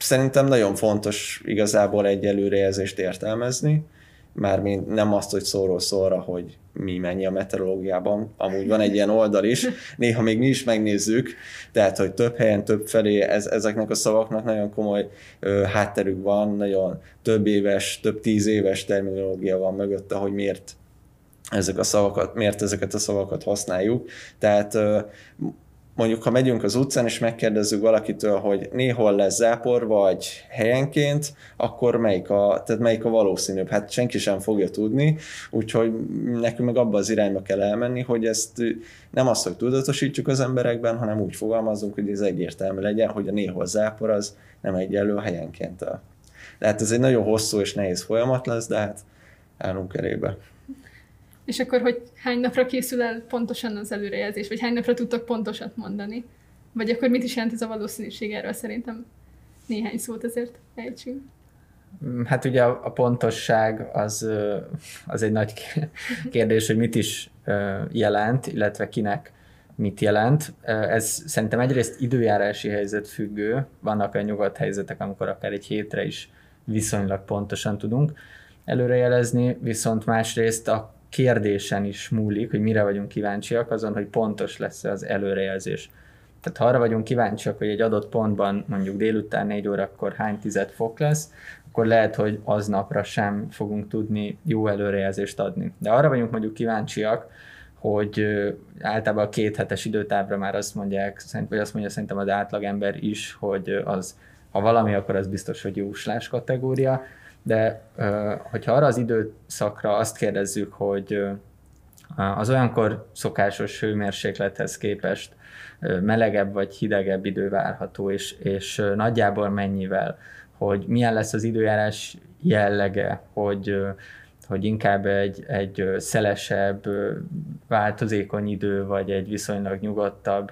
szerintem nagyon fontos igazából egy előrejelzést értelmezni, mármint nem azt, hogy szóról szóra, hogy mi mennyi a meteorológiában, amúgy van egy ilyen oldal is, néha még mi is megnézzük, tehát, hogy több helyen, több felé ez, ezeknek a szavaknak nagyon komoly ö, hátterük van, nagyon több éves, több tíz éves terminológia van mögötte, hogy miért ezek a szavakat, miért ezeket a szavakat használjuk. Tehát ö, mondjuk, ha megyünk az utcán, és megkérdezzük valakitől, hogy néhol lesz zápor, vagy helyenként, akkor melyik a, tehát melyik a valószínűbb? Hát senki sem fogja tudni, úgyhogy nekünk meg abba az irányba kell elmenni, hogy ezt nem azt, hogy tudatosítsuk az emberekben, hanem úgy fogalmazunk, hogy ez egyértelmű legyen, hogy a néhol zápor az nem egyenlő a helyenként. De hát ez egy nagyon hosszú és nehéz folyamat lesz, de hát állunk elébe. És akkor, hogy hány napra készül el pontosan az előrejelzés, vagy hány napra tudtok pontosat mondani? Vagy akkor mit is jelent ez a valószínűség erről szerintem? Néhány szót azért ejtsünk. Mm, hát ugye a pontosság az, az egy nagy (laughs) kérdés, hogy mit is jelent, illetve kinek mit jelent. Ez szerintem egyrészt időjárási helyzet függő, vannak olyan nyugodt helyzetek, amikor akár egy hétre is viszonylag pontosan tudunk előrejelezni, viszont másrészt a kérdésen is múlik, hogy mire vagyunk kíváncsiak, azon, hogy pontos lesz az előrejelzés. Tehát ha arra vagyunk kíváncsiak, hogy egy adott pontban mondjuk délután 4 órakor hány tized fok lesz, akkor lehet, hogy aznapra sem fogunk tudni jó előrejelzést adni. De arra vagyunk mondjuk kíváncsiak, hogy általában a két hetes időtávra már azt mondják, vagy azt mondja szerintem az átlagember is, hogy az, ha valami, akkor az biztos, hogy jóslás kategória, de hogyha arra az időszakra azt kérdezzük, hogy az olyankor szokásos hőmérséklethez képest melegebb vagy hidegebb idő várható, és, és nagyjából mennyivel, hogy milyen lesz az időjárás jellege, hogy, hogy inkább egy, egy szelesebb, változékony idő, vagy egy viszonylag nyugodtabb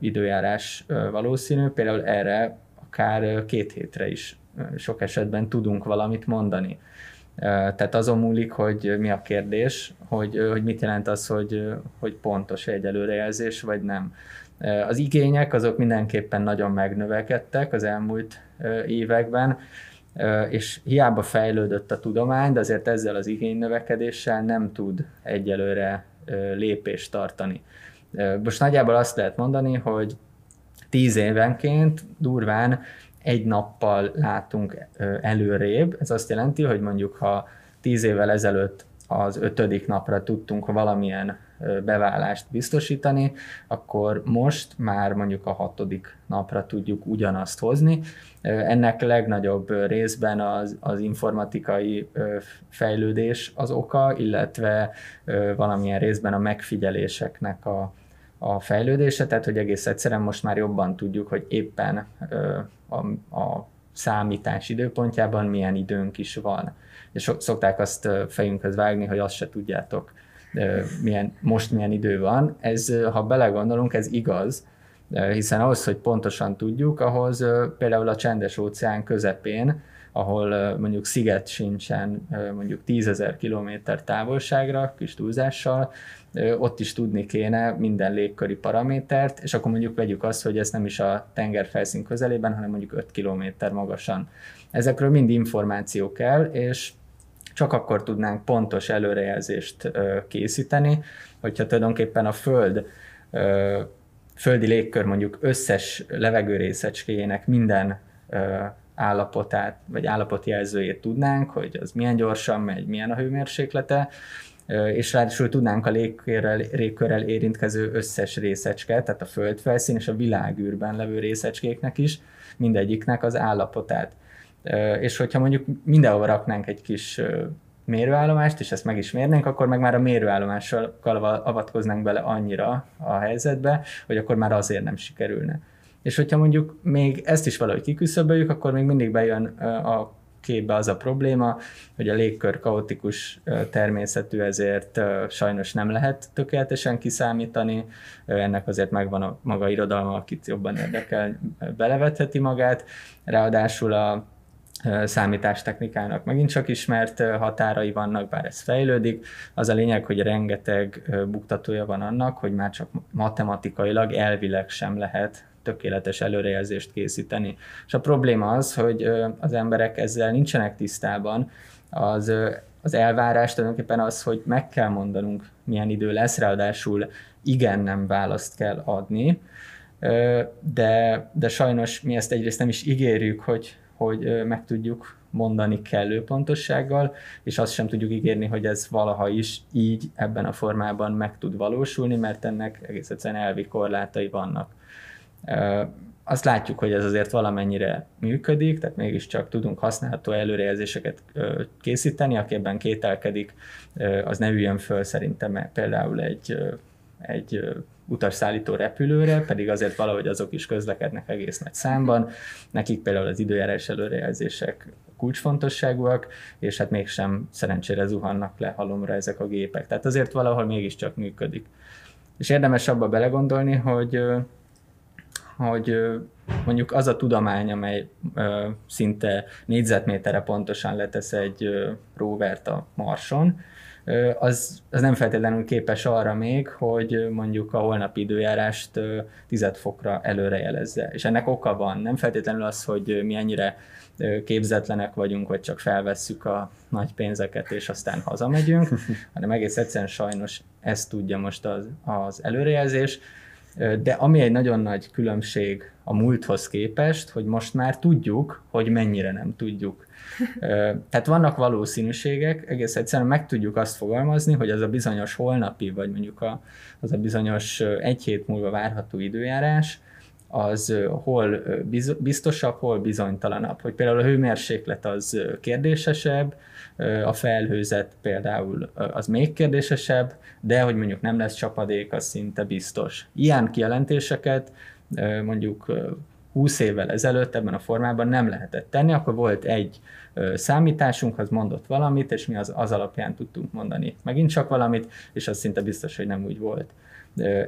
időjárás valószínű. Például erre akár két hétre is sok esetben tudunk valamit mondani. Tehát azon múlik, hogy mi a kérdés, hogy, hogy mit jelent az, hogy, hogy pontos egy előrejelzés, vagy nem. Az igények azok mindenképpen nagyon megnövekedtek az elmúlt években, és hiába fejlődött a tudomány, de azért ezzel az igénynövekedéssel nem tud egyelőre lépést tartani. Most nagyjából azt lehet mondani, hogy tíz évenként durván egy nappal látunk előrébb. Ez azt jelenti, hogy mondjuk ha tíz évvel ezelőtt az ötödik napra tudtunk valamilyen bevállást biztosítani, akkor most már mondjuk a hatodik napra tudjuk ugyanazt hozni. Ennek legnagyobb részben az, az informatikai fejlődés az oka, illetve valamilyen részben a megfigyeléseknek a, a fejlődése, tehát hogy egész egyszerűen most már jobban tudjuk, hogy éppen a, a számítás időpontjában milyen időnk is van. És szokták azt fejünkhöz vágni, hogy azt se tudjátok, milyen, most milyen idő van. Ez, ha belegondolunk, ez igaz, hiszen ahhoz, hogy pontosan tudjuk, ahhoz például a csendes óceán közepén, ahol mondjuk sziget sincsen mondjuk tízezer kilométer távolságra, kis túlzással, ott is tudni kéne minden légköri paramétert, és akkor mondjuk vegyük azt, hogy ez nem is a tengerfelszín közelében, hanem mondjuk 5 kilométer magasan. Ezekről mind információ kell, és csak akkor tudnánk pontos előrejelzést készíteni, hogyha tulajdonképpen a Föld földi légkör mondjuk összes levegőrészecskéjének minden állapotát, vagy állapotjelzőjét tudnánk, hogy az milyen gyorsan megy, milyen a hőmérséklete, és ráadásul tudnánk a légkörrel, légkörrel érintkező összes részecske, tehát a földfelszín és a világűrben levő részecskéknek is, mindegyiknek az állapotát. És hogyha mondjuk mindenhol raknánk egy kis mérőállomást, és ezt meg is mérnénk, akkor meg már a mérőállomással avatkoznánk bele annyira a helyzetbe, hogy akkor már azért nem sikerülne. És hogyha mondjuk még ezt is valahogy kiküszöböljük, akkor még mindig bejön a képbe az a probléma, hogy a légkör kaotikus természetű, ezért sajnos nem lehet tökéletesen kiszámítani, ennek azért megvan a maga irodalma, akit jobban érdekel, belevetheti magát, ráadásul a számítástechnikának megint csak ismert határai vannak, bár ez fejlődik. Az a lényeg, hogy rengeteg buktatója van annak, hogy már csak matematikailag elvileg sem lehet tökéletes előrejelzést készíteni. És a probléma az, hogy az emberek ezzel nincsenek tisztában, az, az elvárás tulajdonképpen az, hogy meg kell mondanunk, milyen idő lesz, ráadásul igen-nem választ kell adni, de, de sajnos mi ezt egyrészt nem is ígérjük, hogy, hogy meg tudjuk mondani kellő pontossággal, és azt sem tudjuk ígérni, hogy ez valaha is így ebben a formában meg tud valósulni, mert ennek egész egyszerűen elvi korlátai vannak. Azt látjuk, hogy ez azért valamennyire működik, tehát mégiscsak tudunk használható előrejelzéseket készíteni, aki ebben kételkedik, az ne üljön föl szerintem például egy, egy utasszállító repülőre, pedig azért valahogy azok is közlekednek egész nagy számban. Nekik például az időjárás előrejelzések kulcsfontosságúak, és hát mégsem szerencsére zuhannak le halomra ezek a gépek. Tehát azért valahol mégiscsak működik. És érdemes abba belegondolni, hogy hogy mondjuk az a tudomány, amely szinte négyzetméterre pontosan letesz egy rovert a Marson, az, az nem feltétlenül képes arra még, hogy mondjuk a holnapi időjárást tized fokra előrejelezze. És ennek oka van. Nem feltétlenül az, hogy mi ennyire képzetlenek vagyunk, vagy csak felvesszük a nagy pénzeket, és aztán hazamegyünk, (laughs) hanem egész egyszerűen sajnos ezt tudja most az, az előrejelzés, de ami egy nagyon nagy különbség a múlthoz képest, hogy most már tudjuk, hogy mennyire nem tudjuk. Tehát vannak valószínűségek, egész egyszerűen meg tudjuk azt fogalmazni, hogy az a bizonyos holnapi, vagy mondjuk a, az a bizonyos egy hét múlva várható időjárás, az hol biztosabb, hol bizonytalanabb. Hogy például a hőmérséklet az kérdésesebb, a felhőzet például az még kérdésesebb, de hogy mondjuk nem lesz csapadék, az szinte biztos. Ilyen kijelentéseket mondjuk 20 évvel ezelőtt ebben a formában nem lehetett tenni, akkor volt egy számításunk, az mondott valamit, és mi az, az alapján tudtunk mondani megint csak valamit, és az szinte biztos, hogy nem úgy volt.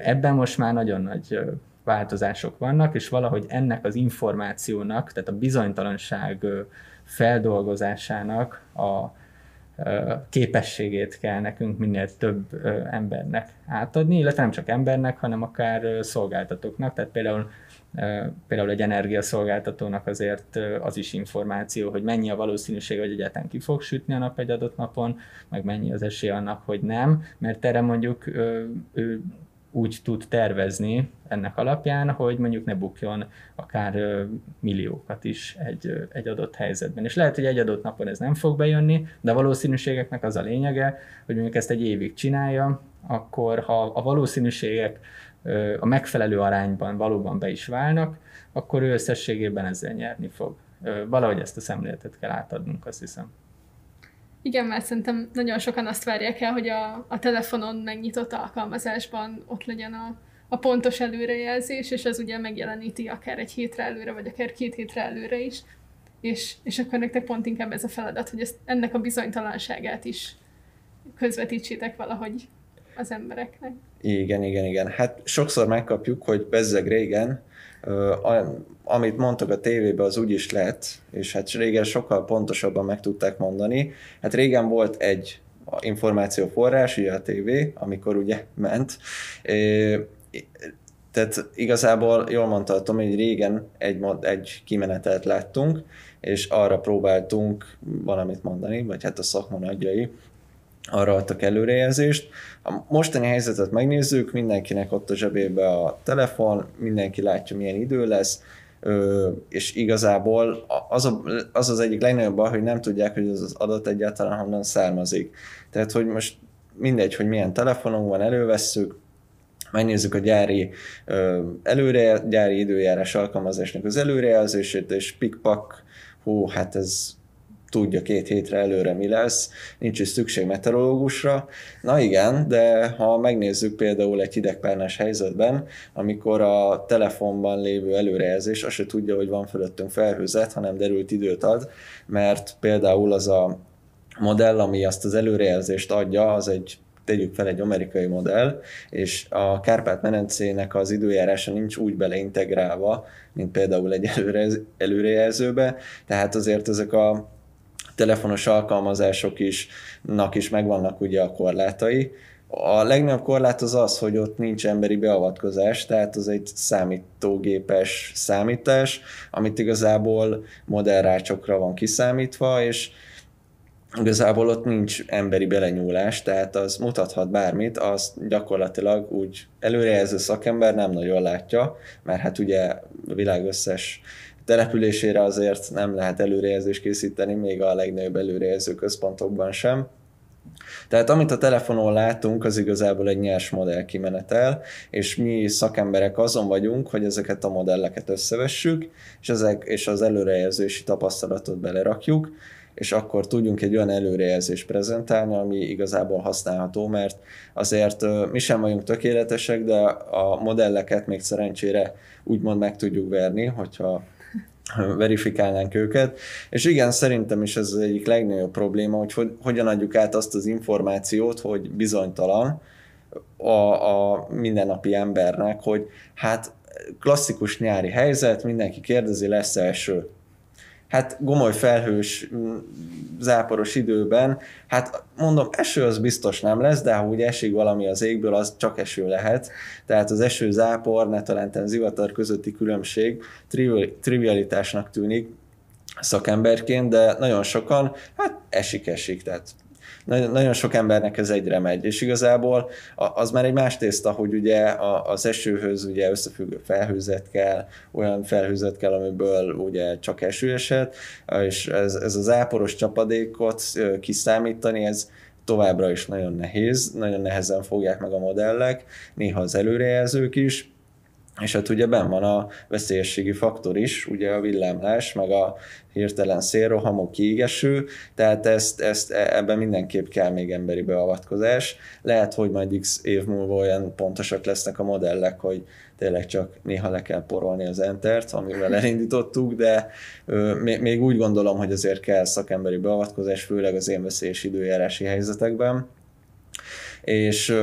Ebben most már nagyon nagy változások vannak, és valahogy ennek az információnak, tehát a bizonytalanság feldolgozásának a képességét kell nekünk minél több embernek átadni, illetve nem csak embernek, hanem akár szolgáltatóknak, tehát például például egy energiaszolgáltatónak azért az is információ, hogy mennyi a valószínűség, hogy egyáltalán ki fog sütni a nap egy adott napon, meg mennyi az esély annak, hogy nem, mert erre mondjuk ő úgy tud tervezni ennek alapján, hogy mondjuk ne bukjon akár milliókat is egy, egy adott helyzetben. És lehet, hogy egy adott napon ez nem fog bejönni, de a valószínűségeknek az a lényege, hogy mondjuk ezt egy évig csinálja, akkor ha a valószínűségek a megfelelő arányban valóban be is válnak, akkor ő összességében ezzel nyerni fog. Valahogy ezt a szemléletet kell átadnunk, azt hiszem. Igen, mert szerintem nagyon sokan azt várják el, hogy a, a telefonon megnyitott alkalmazásban ott legyen a, a pontos előrejelzés, és ez ugye megjeleníti akár egy hétre előre, vagy akár két hétre előre is. És, és akkor nektek pont inkább ez a feladat, hogy ezt, ennek a bizonytalanságát is közvetítsétek valahogy az embereknek. Igen, igen, igen. Hát sokszor megkapjuk, hogy bezzeg régen, amit mondtak a tévében, az úgy is lett, és hát régen sokkal pontosabban meg tudták mondani. Hát régen volt egy információforrás, ugye a tévé, amikor ugye ment. Tehát igazából jól mondta Tomi, hogy régen egy, egy kimenetelt láttunk, és arra próbáltunk valamit mondani, vagy hát a szakma nagyjai, arra adtak előrejelzést. A mostani helyzetet megnézzük, mindenkinek ott a zsebébe a telefon, mindenki látja, milyen idő lesz, és igazából az, a, az az egyik legnagyobb baj, hogy nem tudják, hogy az adat egyáltalán honnan származik. Tehát, hogy most mindegy, hogy milyen telefonunk van, elővesszük, megnézzük a gyári, előre, gyári időjárás alkalmazásnak az előrejelzését, és pikpak, hú, hát ez tudja két hétre előre mi lesz, nincs is szükség meteorológusra. Na igen, de ha megnézzük például egy hidegpárnás helyzetben, amikor a telefonban lévő előrejelzés azt se tudja, hogy van fölöttünk felhőzet, hanem derült időt ad, mert például az a modell, ami azt az előrejelzést adja, az egy tegyük fel egy amerikai modell, és a Kárpát-medencének az időjárása nincs úgy beleintegrálva, mint például egy előrejelzőbe, tehát azért ezek a telefonos alkalmazások is, is megvannak ugye a korlátai. A legnagyobb korlát az az, hogy ott nincs emberi beavatkozás, tehát az egy számítógépes számítás, amit igazából modellrácsokra van kiszámítva, és igazából ott nincs emberi belenyúlás, tehát az mutathat bármit, azt gyakorlatilag úgy előrejelző szakember nem nagyon látja, mert hát ugye a világ összes településére azért nem lehet előrejelzést készíteni, még a legnagyobb előrejelző központokban sem. Tehát amit a telefonon látunk, az igazából egy nyers modell kimenetel, és mi szakemberek azon vagyunk, hogy ezeket a modelleket összevessük, és, ezek, és az előrejelzési tapasztalatot belerakjuk, és akkor tudjunk egy olyan előrejelzést prezentálni, ami igazából használható, mert azért mi sem vagyunk tökéletesek, de a modelleket még szerencsére úgymond meg tudjuk verni, hogyha verifikálnánk őket. És igen, szerintem is ez az egyik legnagyobb probléma, hogy, hogy hogyan adjuk át azt az információt, hogy bizonytalan a, a mindennapi embernek, hogy hát klasszikus nyári helyzet, mindenki kérdezi, lesz eső hát gomoly felhős, mm, záporos időben, hát mondom, eső az biztos nem lesz, de ha úgy esik valami az égből, az csak eső lehet. Tehát az eső, zápor, netalenten zivatar közötti különbség trivialitásnak tűnik szakemberként, de nagyon sokan, hát esik-esik, tehát nagyon sok embernek ez egyre megy, és igazából az már egy más tészta, hogy ugye az esőhöz ugye összefüggő felhőzet kell, olyan felhőzet kell, amiből ugye csak eső esett, és ez, ez az áporos csapadékot kiszámítani, ez továbbra is nagyon nehéz, nagyon nehezen fogják meg a modellek, néha az előrejelzők is, és hát ugye ben van a veszélyességi faktor is, ugye a villámlás, meg a hirtelen szélrohamok, kiégeső, tehát ezt, ezt, e, ebben mindenképp kell még emberi beavatkozás. Lehet, hogy majd x év múlva olyan pontosak lesznek a modellek, hogy tényleg csak néha le kell porolni az entert, amivel elindítottuk, de ö, még úgy gondolom, hogy azért kell szakemberi beavatkozás, főleg az én veszélyes időjárási helyzetekben és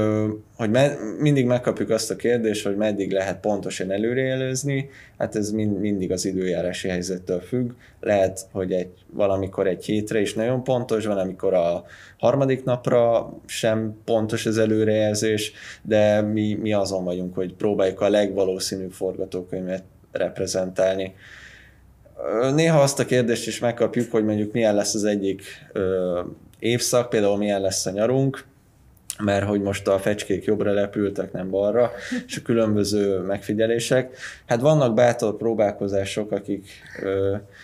hogy med, mindig megkapjuk azt a kérdést, hogy meddig lehet pontosan előrejelözni, hát ez mind, mindig az időjárási helyzettől függ. Lehet, hogy egy, valamikor egy hétre is nagyon pontos, van, amikor a harmadik napra sem pontos az előrejelzés, de mi, mi azon vagyunk, hogy próbáljuk a legvalószínűbb forgatókönyvet reprezentálni. Néha azt a kérdést is megkapjuk, hogy mondjuk milyen lesz az egyik ö, évszak, például milyen lesz a nyarunk, mert hogy most a fecskék jobbra lepültek, nem balra, és a különböző megfigyelések. Hát vannak bátor próbálkozások, akik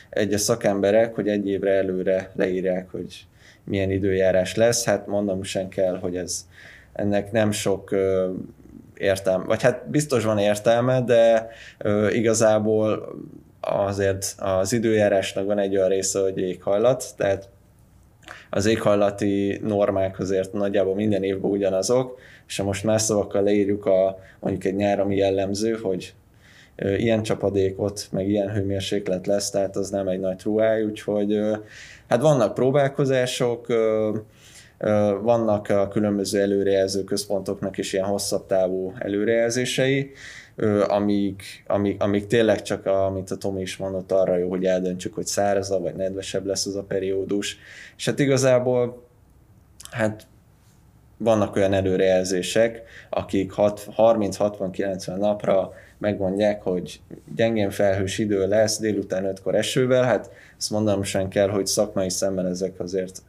egyes szakemberek, hogy egy évre előre leírják, hogy milyen időjárás lesz. Hát mondom sem kell, hogy ez ennek nem sok ö, értelme, vagy hát biztos van értelme, de ö, igazából azért az időjárásnak van egy olyan része, hogy éghajlat, tehát az éghajlati normák azért nagyjából minden évben ugyanazok, és ha most más szavakkal leírjuk a, mondjuk egy nyár, ami jellemző, hogy ilyen csapadékot, meg ilyen hőmérséklet lesz, tehát az nem egy nagy truáj, úgyhogy hát vannak próbálkozások, vannak a különböző előrejelző központoknak is ilyen hosszabb távú előrejelzései, amíg, amíg, amíg tényleg csak, a, amit a Tomi is mondott, arra jó, hogy eldöntsük, hogy szárazabb vagy nedvesebb lesz az a periódus. És hát igazából hát vannak olyan előrejelzések, akik 30-60-90 napra megmondják, hogy gyengén felhős idő lesz, délután 5-kor esővel, hát ezt mondanom sem kell, hogy szakmai szemben ezek azért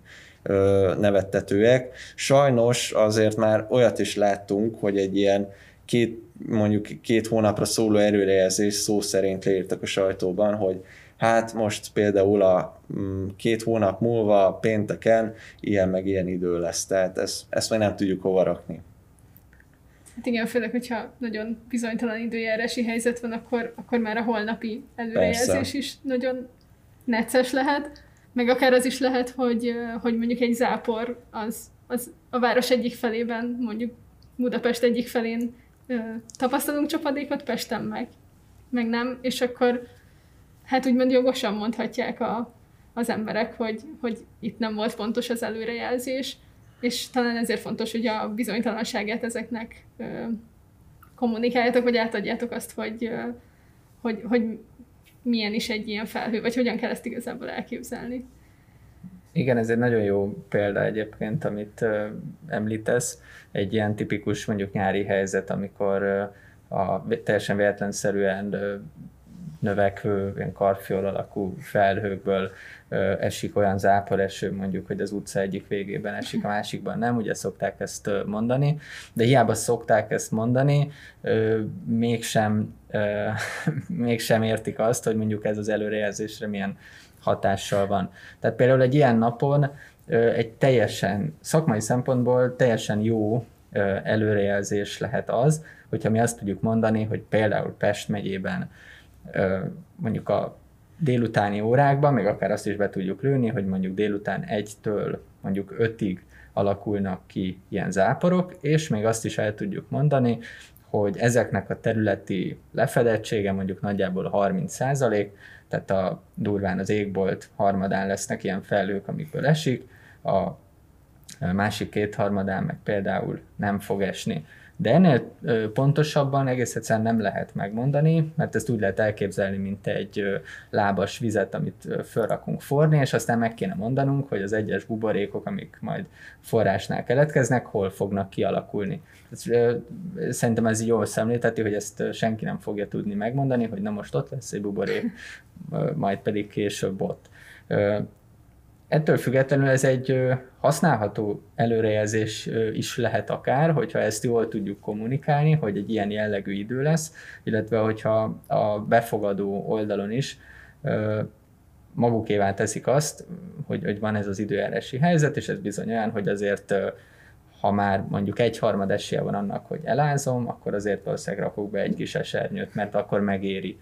ö, nevettetőek. Sajnos azért már olyat is láttunk, hogy egy ilyen két, mondjuk két hónapra szóló erőrejelzés szó szerint leírtak a sajtóban, hogy hát most például a mm, két hónap múlva pénteken ilyen meg ilyen idő lesz, tehát ezt, ezt még nem tudjuk hova rakni. Hát igen, főleg, hogyha nagyon bizonytalan időjárási helyzet van, akkor, akkor már a holnapi előrejelzés Persze. is nagyon necces lehet, meg akár az is lehet, hogy, hogy mondjuk egy zápor az, az a város egyik felében, mondjuk Budapest egyik felén tapasztalunk csapadékot, Pesten meg, meg nem, és akkor hát úgymond jogosan mondhatják a, az emberek, hogy, hogy itt nem volt pontos az előrejelzés, és talán ezért fontos, hogy a bizonytalanságát ezeknek ö, kommunikáljátok, vagy átadjátok azt, hogy, ö, hogy, hogy milyen is egy ilyen felhő, vagy hogyan kell ezt igazából elképzelni. Igen, ez egy nagyon jó példa egyébként, amit említesz. Egy ilyen tipikus mondjuk nyári helyzet, amikor a teljesen véletlenszerűen ö, növekvő, ilyen karfiol alakú felhőkből esik olyan záporeső, mondjuk, hogy az utca egyik végében esik, a másikban nem, ugye szokták ezt mondani, de hiába szokták ezt mondani, mégsem, (laughs) mégsem értik azt, hogy mondjuk ez az előrejelzésre milyen hatással van. Tehát például egy ilyen napon egy teljesen, szakmai szempontból teljesen jó előrejelzés lehet az, hogyha mi azt tudjuk mondani, hogy például Pest megyében mondjuk a délutáni órákban, meg akár azt is be tudjuk lőni, hogy mondjuk délután egytől mondjuk ötig alakulnak ki ilyen záporok, és még azt is el tudjuk mondani, hogy ezeknek a területi lefedettsége mondjuk nagyjából 30 százalék, tehát a durván az égbolt harmadán lesznek ilyen felhők, amikből esik, a másik két harmadán meg például nem fog esni. De ennél pontosabban egész egyszerűen nem lehet megmondani, mert ezt úgy lehet elképzelni, mint egy lábas vizet, amit felrakunk forni, és aztán meg kéne mondanunk, hogy az egyes buborékok, amik majd forrásnál keletkeznek, hol fognak kialakulni. Szerintem ez jól szemlélteti, hogy ezt senki nem fogja tudni megmondani, hogy na most ott lesz egy buborék, majd pedig később ott. Ettől függetlenül ez egy használható előrejelzés is lehet akár, hogyha ezt jól tudjuk kommunikálni, hogy egy ilyen jellegű idő lesz, illetve hogyha a befogadó oldalon is magukévá teszik azt, hogy, hogy van ez az időjárási helyzet, és ez bizony olyan, hogy azért ha már mondjuk egy harmad esélye van annak, hogy elázom, akkor azért valószínűleg rakok be egy kis esernyőt, mert akkor megéri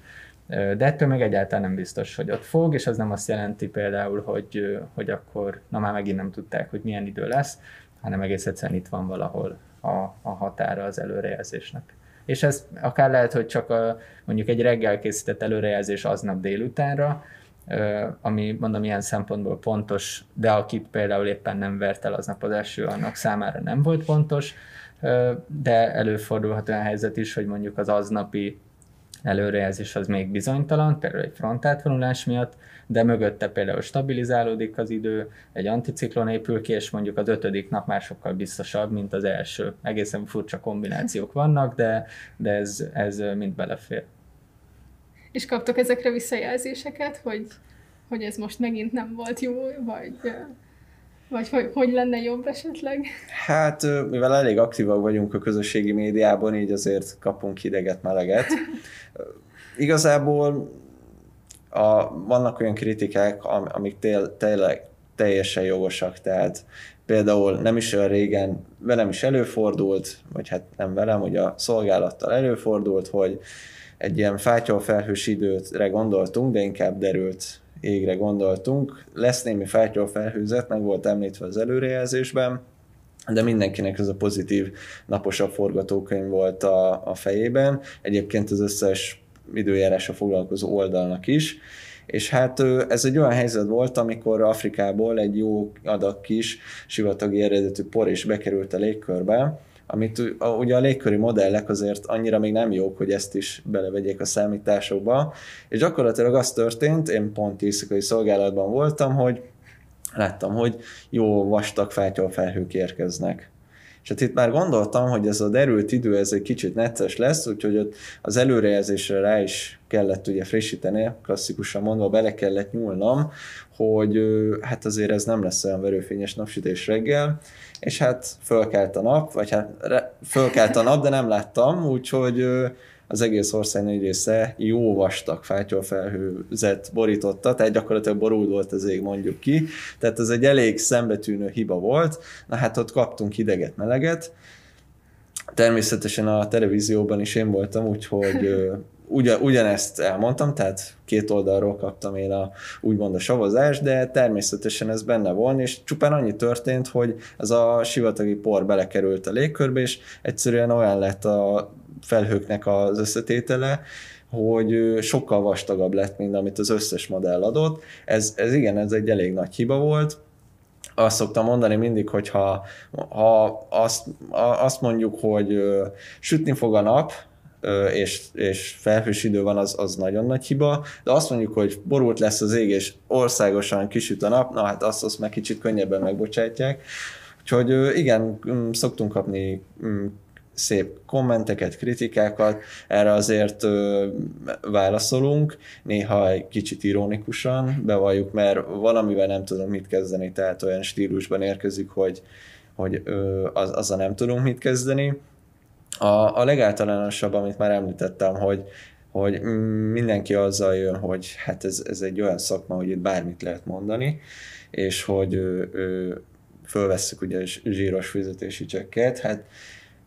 de ettől meg egyáltalán nem biztos, hogy ott fog, és az nem azt jelenti például, hogy, hogy akkor, na már megint nem tudták, hogy milyen idő lesz, hanem egész egyszerűen itt van valahol a, a határa az előrejelzésnek. És ez akár lehet, hogy csak a, mondjuk egy reggel készített előrejelzés aznap délutánra, ami mondom ilyen szempontból pontos, de akit például éppen nem vert el aznap az eső, annak számára nem volt pontos, de előfordulhat olyan helyzet is, hogy mondjuk az aznapi előrejelzés az még bizonytalan, például egy frontátvonulás miatt, de mögötte például stabilizálódik az idő, egy anticiklon épül ki, és mondjuk az ötödik nap már sokkal biztosabb, mint az első. Egészen furcsa kombinációk vannak, de, de ez, ez mind belefér. És kaptok ezekre visszajelzéseket, hogy, hogy ez most megint nem volt jó, vagy... Vagy hogy, hogy lenne jobb esetleg? Hát, mivel elég aktívak vagyunk a közösségi médiában, így azért kapunk hideget, meleget. (laughs) Igazából a, vannak olyan kritikák, amik tél, tényleg teljesen jogosak, tehát például nem is olyan régen velem is előfordult, vagy hát nem velem, hogy a szolgálattal előfordult, hogy egy ilyen fátyolfelhős időtre gondoltunk, de inkább derült égre gondoltunk. Lesz némi fátyolfelhőzet, meg volt említve az előrejelzésben, de mindenkinek ez a pozitív naposabb forgatókönyv volt a, a fejében. Egyébként az összes időjárásra foglalkozó oldalnak is. És hát ez egy olyan helyzet volt, amikor Afrikából egy jó adag kis sivatagi eredetű por is bekerült a légkörbe, amit ugye a légköri modellek azért annyira még nem jók, hogy ezt is belevegyék a számításokba, és gyakorlatilag az történt, én pont éjszakai szolgálatban voltam, hogy láttam, hogy jó vastag felhők érkeznek. És hát itt már gondoltam, hogy ez a derült idő, ez egy kicsit necces lesz, úgyhogy ott az előrejelzésre rá is kellett ugye frissíteni, klasszikusan mondva bele kellett nyúlnom, hogy hát azért ez nem lesz olyan verőfényes napsütés reggel, és hát fölkelt a nap, vagy hát fölkelt a nap, de nem láttam, úgyhogy az egész ország nagy része jó vastag fátyolfelhőzet borította, tehát gyakorlatilag borult volt az ég, mondjuk ki. Tehát ez egy elég szembetűnő hiba volt. Na hát ott kaptunk hideget, meleget. Természetesen a televízióban is én voltam, úgyhogy ugyan, ugyanezt elmondtam, tehát két oldalról kaptam én a, úgymond a savazást, de természetesen ez benne van, és csupán annyi történt, hogy ez a sivatagi por belekerült a légkörbe, és egyszerűen olyan lett a felhőknek az összetétele, hogy sokkal vastagabb lett, mint amit az összes modell adott. Ez, ez igen, ez egy elég nagy hiba volt. Azt szoktam mondani mindig, hogy ha, ha azt, azt mondjuk, hogy sütni fog a nap, és, és felhős idő van, az, az nagyon nagy hiba, de azt mondjuk, hogy borult lesz az ég, és országosan kisüt a nap, na hát azt, azt meg kicsit könnyebben megbocsátják. Úgyhogy igen, szoktunk kapni szép kommenteket, kritikákat, erre azért ö, válaszolunk, néha egy kicsit ironikusan bevalljuk, mert valamivel nem tudom mit kezdeni, tehát olyan stílusban érkezik, hogy, hogy ö, az, azzal nem tudunk mit kezdeni. A, a legáltalánosabb, amit már említettem, hogy, hogy mindenki azzal jön, hogy hát ez, ez egy olyan szakma, hogy itt bármit lehet mondani, és hogy ö, ö, fölvesszük ugye zsíros fizetési csekket, hát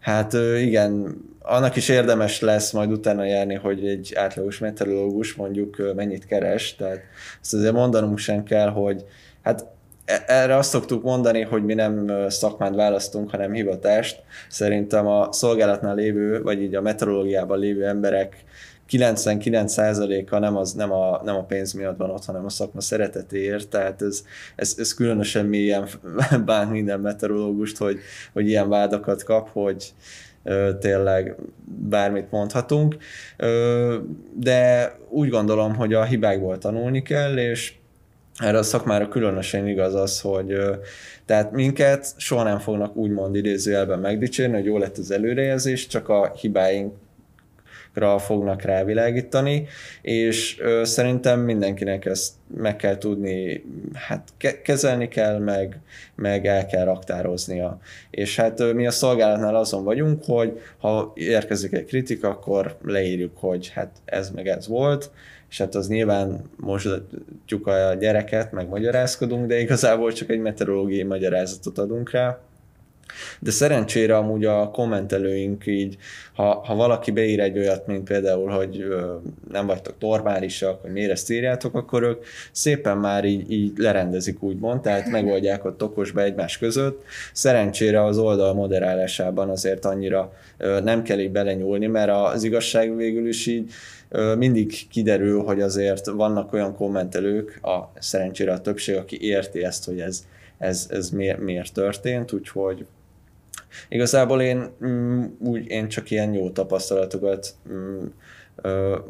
Hát igen, annak is érdemes lesz majd utána járni, hogy egy átlagos meteorológus mondjuk mennyit keres, tehát ezt azért mondanunk sem kell, hogy hát e, erre azt szoktuk mondani, hogy mi nem szakmát választunk, hanem hivatást. Szerintem a szolgálatnál lévő, vagy így a meteorológiában lévő emberek 99%-a nem, az, nem, a, nem a pénz miatt van ott, hanem a szakma szeretetéért, tehát ez, ez, ez különösen mélyen (laughs) bánt minden meteorológust, hogy, hogy ilyen vádakat kap, hogy tényleg bármit mondhatunk, de úgy gondolom, hogy a hibákból tanulni kell, és erre a szakmára különösen igaz az, hogy tehát minket soha nem fognak úgymond idézőjelben megdicsérni, hogy jó lett az előrejelzés, csak a hibáink ra fognak rávilágítani, és ö, szerintem mindenkinek ezt meg kell tudni, hát ke- kezelni kell, meg, meg el kell raktároznia. És hát ö, mi a szolgálatnál azon vagyunk, hogy ha érkezik egy kritika, akkor leírjuk, hogy hát ez meg ez volt, és hát az nyilván mosdatjuk a gyereket, meg magyarázkodunk, de igazából csak egy meteorológiai magyarázatot adunk rá, de szerencsére amúgy a kommentelőink így, ha, ha valaki beír egy olyat, mint például, hogy ö, nem vagytok normálisak, hogy miért ezt írjátok, akkor ők szépen már így, így lerendezik úgymond, tehát megoldják ott okosba egymás között. Szerencsére az oldal moderálásában azért annyira ö, nem kell így belenyúlni, mert az igazság végül is így mindig kiderül, hogy azért vannak olyan kommentelők, a szerencsére a többség, aki érti ezt, hogy ez, ez, ez miért, miért történt, úgyhogy Igazából én mm, úgy, én csak ilyen jó tapasztalatokat mm,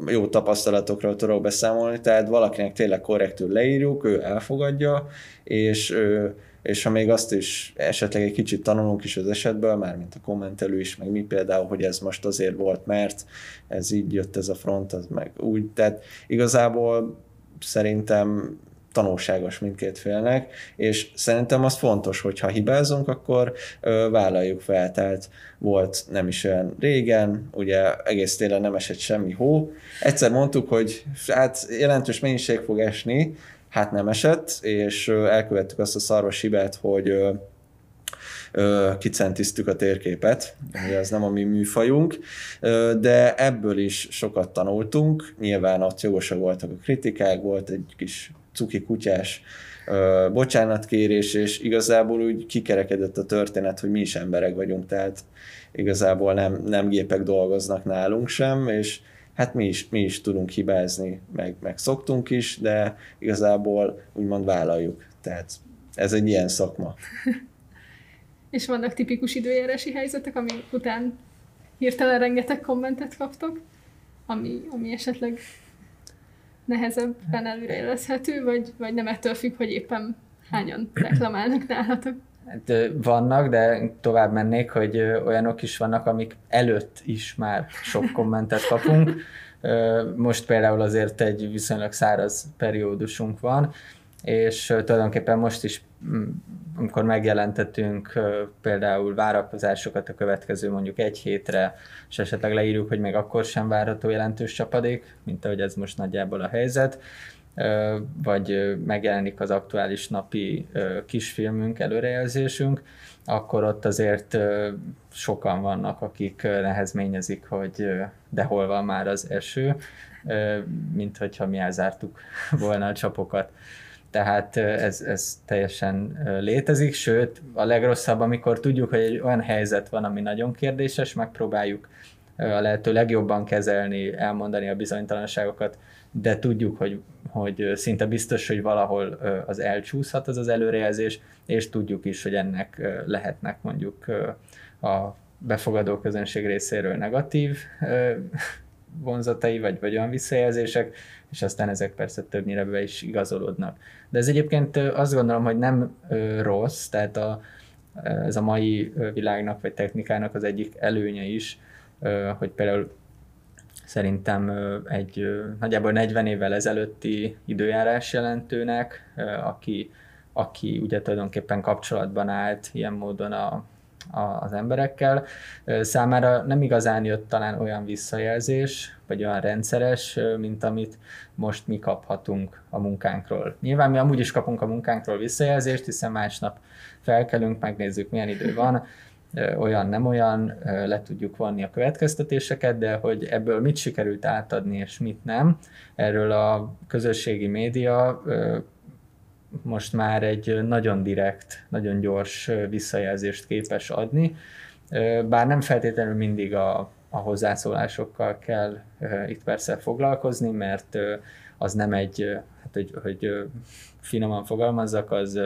jó tapasztalatokról tudok beszámolni, tehát valakinek tényleg korrektül leírjuk, ő elfogadja, és, és ha még azt is esetleg egy kicsit tanulunk is az esetből, már mint a kommentelő is, meg mi például, hogy ez most azért volt, mert ez így jött ez a front, az meg úgy, tehát igazából szerintem tanulságos mindkét félnek, és szerintem az fontos, hogy ha hibázunk, akkor ö, vállaljuk fel, tehát volt nem is olyan régen, ugye egész télen nem esett semmi hó, egyszer mondtuk, hogy hát jelentős mennyiség fog esni, hát nem esett, és elkövettük azt a szarvas hibát, hogy ö, kicentiztük a térképet, ugye ez nem a mi műfajunk, de ebből is sokat tanultunk, nyilván ott jogosak voltak a kritikák, volt egy kis cuki kutyás bocsánatkérés, és igazából úgy kikerekedett a történet, hogy mi is emberek vagyunk, tehát igazából nem, nem gépek dolgoznak nálunk sem, és hát mi is, mi is tudunk hibázni, meg, meg szoktunk is, de igazából úgymond vállaljuk. Tehát ez egy ilyen szakma. (laughs) És vannak tipikus időjárási helyzetek, ami után hirtelen rengeteg kommentet kaptok, ami, ami esetleg nehezebben előrejelezhető, vagy, vagy nem ettől függ, hogy éppen hányan reklamálnak nálatok? Hát, vannak, de tovább mennék, hogy olyanok is vannak, amik előtt is már sok kommentet kapunk. Most például azért egy viszonylag száraz periódusunk van, és tulajdonképpen most is, amikor megjelentettünk például várakozásokat a következő mondjuk egy hétre, és esetleg leírjuk, hogy még akkor sem várható jelentős csapadék, mint ahogy ez most nagyjából a helyzet, vagy megjelenik az aktuális napi kisfilmünk, előrejelzésünk, akkor ott azért sokan vannak, akik nehezményezik, hogy de hol van már az eső, mint hogyha mi elzártuk volna a csapokat tehát ez, ez teljesen létezik, sőt, a legrosszabb, amikor tudjuk, hogy egy olyan helyzet van, ami nagyon kérdéses, megpróbáljuk a lehető legjobban kezelni, elmondani a bizonytalanságokat, de tudjuk, hogy, hogy szinte biztos, hogy valahol az elcsúszhat az az előrejelzés, és tudjuk is, hogy ennek lehetnek mondjuk a befogadó közönség részéről negatív vonzatai, vagy, vagy olyan visszajelzések, és aztán ezek persze többnyire be is igazolódnak. De ez egyébként azt gondolom, hogy nem rossz, tehát a, ez a mai világnak vagy technikának az egyik előnye is, hogy például szerintem egy nagyjából 40 évvel ezelőtti időjárás jelentőnek, aki, aki ugye tulajdonképpen kapcsolatban állt ilyen módon a, az emberekkel. Számára nem igazán jött talán olyan visszajelzés, vagy olyan rendszeres, mint amit most mi kaphatunk a munkánkról. Nyilván mi amúgy is kapunk a munkánkról visszajelzést, hiszen másnap felkelünk, megnézzük milyen idő van, olyan, nem olyan, le tudjuk vonni a következtetéseket, de hogy ebből mit sikerült átadni és mit nem, erről a közösségi média most már egy nagyon direkt, nagyon gyors visszajelzést képes adni, bár nem feltétlenül mindig a, a hozzászólásokkal kell itt persze foglalkozni, mert az nem egy, hát hogy, hogy finoman fogalmazzak, az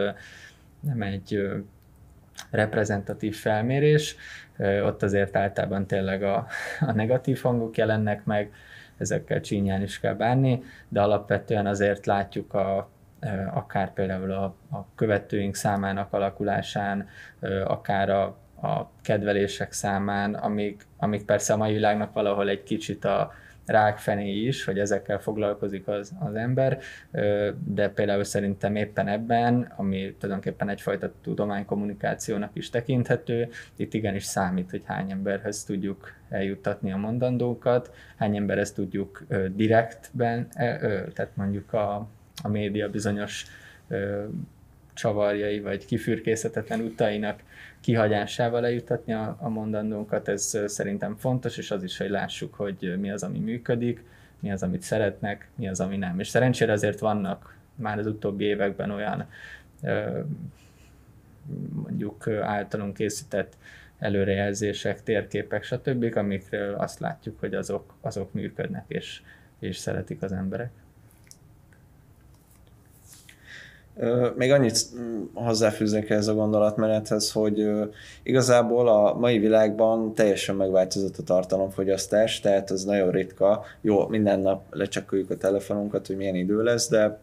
nem egy reprezentatív felmérés, ott azért általában tényleg a, a negatív hangok jelennek meg, ezekkel csínyán is kell bánni, de alapvetően azért látjuk a, akár például a, a követőink számának alakulásán, akár a, a kedvelések számán, amik, amik persze a mai világnak valahol egy kicsit a rákfené is, hogy ezekkel foglalkozik az, az ember, de például szerintem éppen ebben, ami tulajdonképpen egyfajta tudománykommunikációnak is tekinthető, itt igenis számít, hogy hány emberhez tudjuk eljuttatni a mondandókat, hány emberhez tudjuk direktben, tehát mondjuk a, a média bizonyos ö, csavarjai vagy kifürkészhetetlen utainak kihagyásával eljutatni a, a mondandónkat, ez szerintem fontos, és az is, hogy lássuk, hogy mi az, ami működik, mi az, amit szeretnek, mi az, ami nem. És szerencsére azért vannak már az utóbbi években olyan ö, mondjuk általunk készített előrejelzések, térképek, stb., amikről azt látjuk, hogy azok, azok működnek, és, és szeretik az emberek. Még annyit hozzáfűznék ez a gondolatmenethez, hogy igazából a mai világban teljesen megváltozott a tartalomfogyasztás, tehát ez nagyon ritka. Jó, minden nap lecseküljük a telefonunkat, hogy milyen idő lesz, de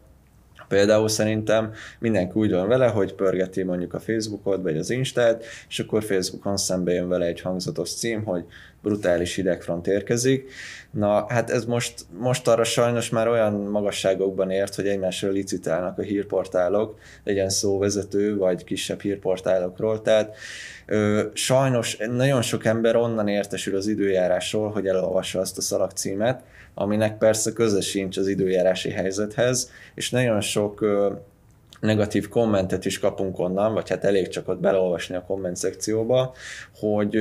Például szerintem mindenki úgy van vele, hogy pörgeti mondjuk a Facebookot vagy az Instát, és akkor Facebookon szembe jön vele egy hangzatos cím, hogy brutális hidegfront érkezik. Na, hát ez most, most arra sajnos már olyan magasságokban ért, hogy egymásról licitálnak a hírportálok, legyen szó vezető vagy kisebb hírportálokról, tehát ö, sajnos nagyon sok ember onnan értesül az időjárásról, hogy elolvassa azt a szalagcímet, aminek persze köze sincs az időjárási helyzethez, és nagyon sok negatív kommentet is kapunk onnan, vagy hát elég csak ott beleolvasni a komment szekcióba, hogy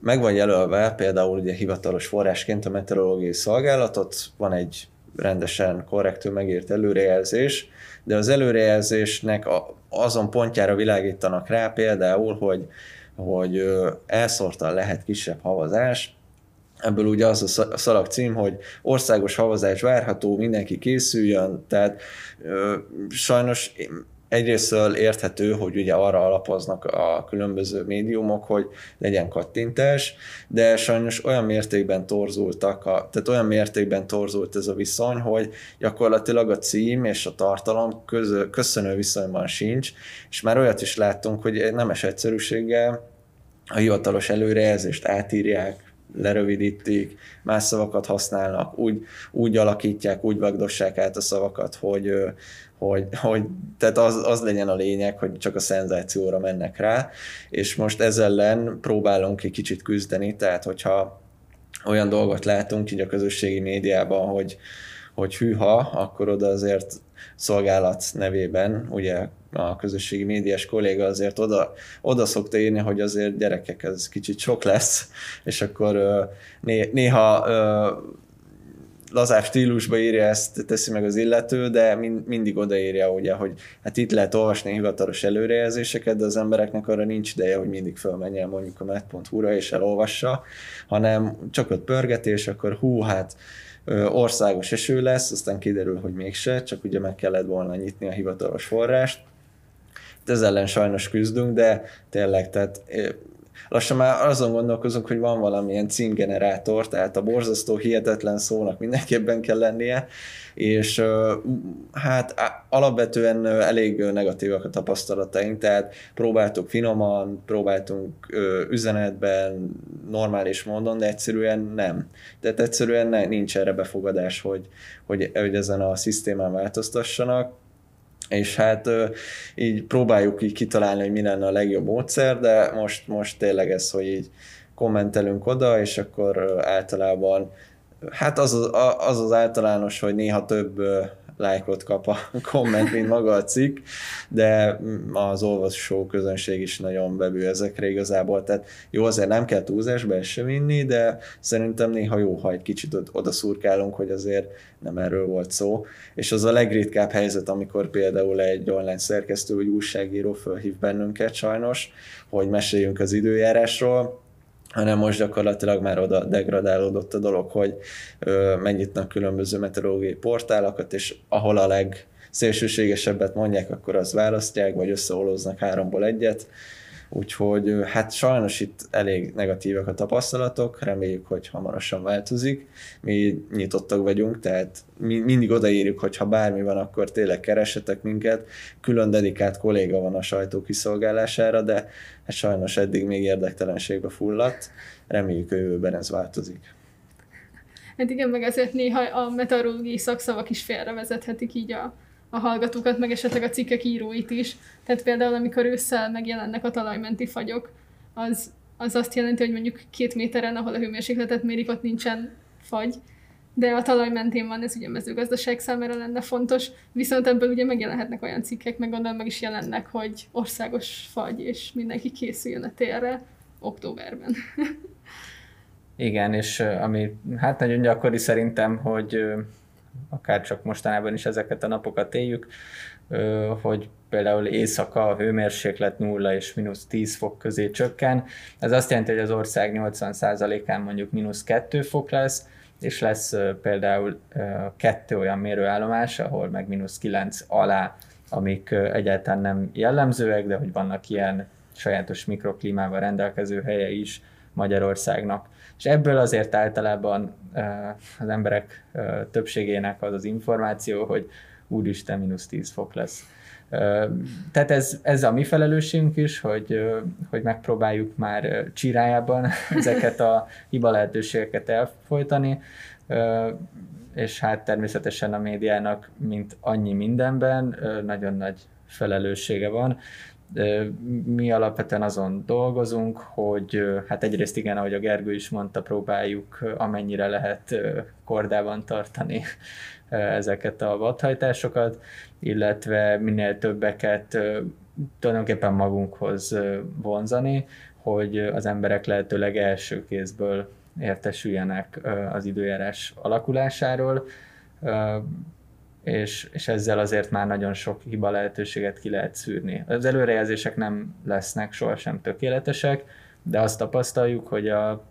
meg van jelölve például ugye hivatalos forrásként a meteorológiai szolgálatot, van egy rendesen korrektül megírt előrejelzés, de az előrejelzésnek azon pontjára világítanak rá például, hogy, hogy elszórtan lehet kisebb havazás, ebből ugye az a szalag cím, hogy országos havazás várható, mindenki készüljön, tehát sajnos egyrésztől érthető, hogy ugye arra alapoznak a különböző médiumok, hogy legyen kattintás, de sajnos olyan mértékben torzultak, a, tehát olyan mértékben torzult ez a viszony, hogy gyakorlatilag a cím és a tartalom közö, köszönő viszonyban sincs, és már olyat is láttunk, hogy nemes egyszerűséggel a hivatalos előrejelzést átírják, lerövidítik, más szavakat használnak, úgy, úgy alakítják, úgy vagdossák át a szavakat, hogy, hogy, hogy tehát az, az legyen a lényeg, hogy csak a szenzációra mennek rá, és most ezzel ellen próbálunk egy kicsit küzdeni, tehát hogyha olyan dolgot látunk így a közösségi médiában, hogy, hogy hűha, akkor oda azért szolgálat nevében, ugye a közösségi médiás kolléga azért oda, oda szokta írni, hogy azért gyerekek, ez kicsit sok lesz, és akkor né, néha lazább stílusba írja ezt, teszi meg az illető, de mind, mindig odaírja, ugye, hogy hát itt lehet olvasni hivatalos előrejelzéseket, de az embereknek arra nincs ideje, hogy mindig fölmenjen mondjuk a met.hu-ra és elolvassa, hanem csak ott pörgetés, akkor hú, hát országos eső lesz, aztán kiderül, hogy mégse, csak ugye meg kellett volna nyitni a hivatalos forrást. Ez ellen sajnos küzdünk, de tényleg, tehát lassan már azon gondolkozunk, hogy van valamilyen címgenerátor, tehát a borzasztó hihetetlen szónak mindenképpen kell lennie, és hát alapvetően elég negatívak a tapasztalataink, tehát próbáltuk finoman, próbáltunk üzenetben, normális módon, de egyszerűen nem. Tehát egyszerűen nincs erre befogadás, hogy, hogy, hogy ezen a szisztémán változtassanak, és hát így próbáljuk így kitalálni, hogy mi lenne a legjobb módszer, de most, most tényleg ez, hogy így kommentelünk oda, és akkor általában hát az az, az, az általános, hogy néha több lájkot kap a (laughs) komment, mint maga a cikk, de az olvasó közönség is nagyon bebű ezekre igazából, tehát jó, azért nem kell túlzásba sem vinni, de szerintem néha jó, ha egy kicsit oda szurkálunk, hogy azért nem erről volt szó, és az a legritkább helyzet, amikor például egy online szerkesztő vagy újságíró fölhív bennünket sajnos, hogy meséljünk az időjárásról, hanem most gyakorlatilag már oda degradálódott a dolog, hogy megnyitnak különböző meteorológiai portálokat, és ahol a legszélsőségesebbet mondják, akkor azt választják, vagy összeolóznak háromból egyet, Úgyhogy hát sajnos itt elég negatívak a tapasztalatok, reméljük, hogy hamarosan változik. Mi nyitottak vagyunk, tehát mi mindig odaírjuk, hogy ha bármi van, akkor tényleg keressetek minket. Külön dedikált kolléga van a sajtó kiszolgálására, de hát sajnos eddig még érdektelenségbe fulladt. Reméljük, a jövőben ez változik. Hát igen, meg ezért néha a meteorológiai szakszavak is félrevezethetik így a a hallgatókat, meg esetleg a cikkek íróit is. Tehát például, amikor ősszel megjelennek a talajmenti fagyok, az, az azt jelenti, hogy mondjuk két méteren, ahol a hőmérsékletet mérik, ott nincsen fagy, de a talaj mentén van, ez ugye mezőgazdaság számára lenne fontos, viszont ebből ugye megjelenhetnek olyan cikkek, meg gondolom meg is jelennek, hogy országos fagy, és mindenki készüljön a térre októberben. (laughs) Igen, és ami hát nagyon gyakori szerintem, hogy akár csak mostanában is ezeket a napokat éljük, hogy például éjszaka a hőmérséklet 0 és mínusz 10 fok közé csökken. Ez azt jelenti, hogy az ország 80%-án mondjuk mínusz 2 fok lesz, és lesz például kettő olyan mérőállomás, ahol meg mínusz 9 alá, amik egyáltalán nem jellemzőek, de hogy vannak ilyen sajátos mikroklímával rendelkező helye is Magyarországnak. És ebből azért általában az emberek többségének az az információ, hogy úristen, mínusz 10 fok lesz. Tehát ez, ez a mi felelősségünk is, hogy, hogy megpróbáljuk már csirájában (laughs) ezeket a hiba lehetőségeket elfolytani, és hát természetesen a médiának, mint annyi mindenben, nagyon nagy felelőssége van. Mi alapvetően azon dolgozunk, hogy hát egyrészt igen, ahogy a Gergő is mondta, próbáljuk amennyire lehet kordában tartani ezeket a vadhajtásokat, illetve minél többeket tulajdonképpen magunkhoz vonzani, hogy az emberek lehetőleg első kézből értesüljenek az időjárás alakulásáról, és, és ezzel azért már nagyon sok hiba lehetőséget ki lehet szűrni. Az előrejelzések nem lesznek sohasem tökéletesek, de azt tapasztaljuk, hogy a,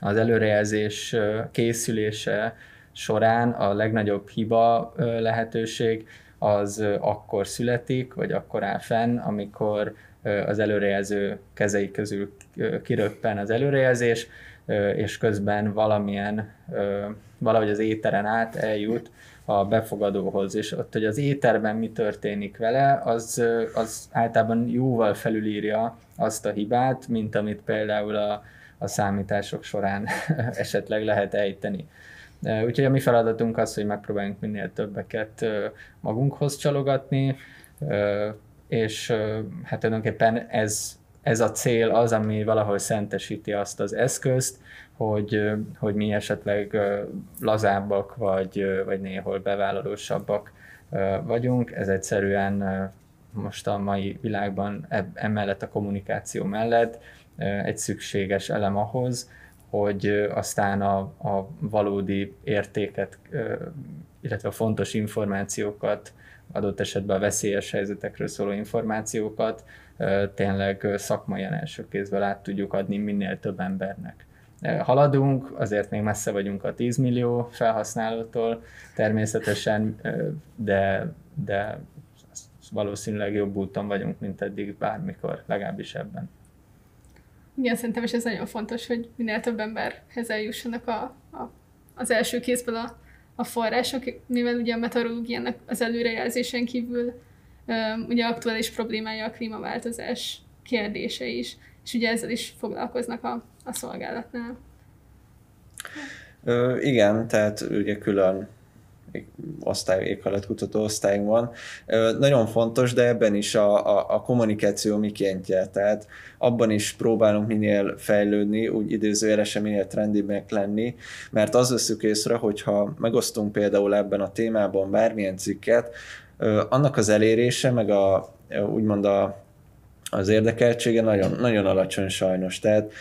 az előrejelzés készülése során a legnagyobb hiba lehetőség az akkor születik, vagy akkor áll fenn, amikor az előrejelző kezei közül kiröppen az előrejelzés, és közben valamilyen, valahogy az éteren át eljut a befogadóhoz, és ott, hogy az éterben mi történik vele, az, az általában jóval felülírja azt a hibát, mint amit például a, a számítások során (laughs) esetleg lehet ejteni. Úgyhogy a mi feladatunk az, hogy megpróbáljunk minél többeket magunkhoz csalogatni, és hát tulajdonképpen ez, ez a cél az, ami valahol szentesíti azt az eszközt, hogy, hogy mi esetleg lazábbak, vagy, vagy néhol bevállalósabbak vagyunk. Ez egyszerűen most a mai világban emellett a kommunikáció mellett egy szükséges elem ahhoz, hogy aztán a, a valódi értéket, illetve a fontos információkat, adott esetben a veszélyes helyzetekről szóló információkat tényleg szakmai első kézből át tudjuk adni minél több embernek. Haladunk, azért még messze vagyunk a 10 millió felhasználótól természetesen, de, de valószínűleg jobb úton vagyunk, mint eddig bármikor, legalábbis ebben. Igen, szerintem is ez nagyon fontos, hogy minél több emberhez eljussanak a, a, az első kézből a, a források, mivel ugye a meteorológiának az előrejelzésen kívül ugye aktuális problémája a klímaváltozás kérdése is, és ugye ezzel is foglalkoznak a, a szolgálatnál. Ö, igen, tehát ugye külön osztály, éghajlatkutató osztályunk van. Nagyon fontos, de ebben is a, a, a kommunikáció mikéntje, tehát abban is próbálunk minél fejlődni, úgy idézőjelesen minél trendibbek lenni, mert az veszük észre, hogyha megosztunk például ebben a témában bármilyen cikket, annak az elérése, meg a, úgymond a, az érdekeltsége nagyon, nagyon alacsony sajnos. Tehát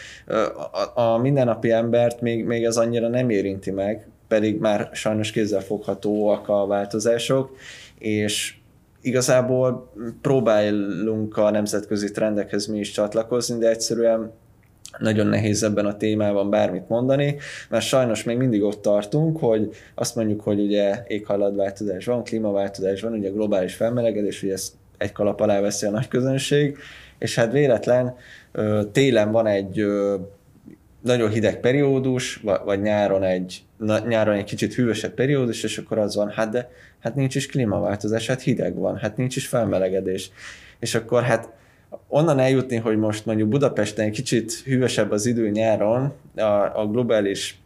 a, a mindennapi embert még, még ez annyira nem érinti meg, pedig már sajnos kézzelfoghatóak a változások, és igazából próbálunk a nemzetközi trendekhez mi is csatlakozni, de egyszerűen nagyon nehéz ebben a témában bármit mondani, mert sajnos még mindig ott tartunk, hogy azt mondjuk, hogy ugye éghajlatváltozás van, klímaváltozás van, ugye globális felmelegedés, hogy ezt egy kalap alá veszi a nagy közönség, és hát véletlen télen van egy nagyon hideg periódus, vagy nyáron egy, nyáron egy kicsit hűvösebb periódus, és akkor az van, hát de hát nincs is klímaváltozás, hát hideg van, hát nincs is felmelegedés. És akkor hát onnan eljutni, hogy most mondjuk Budapesten egy kicsit hűvösebb az idő nyáron, a, a globális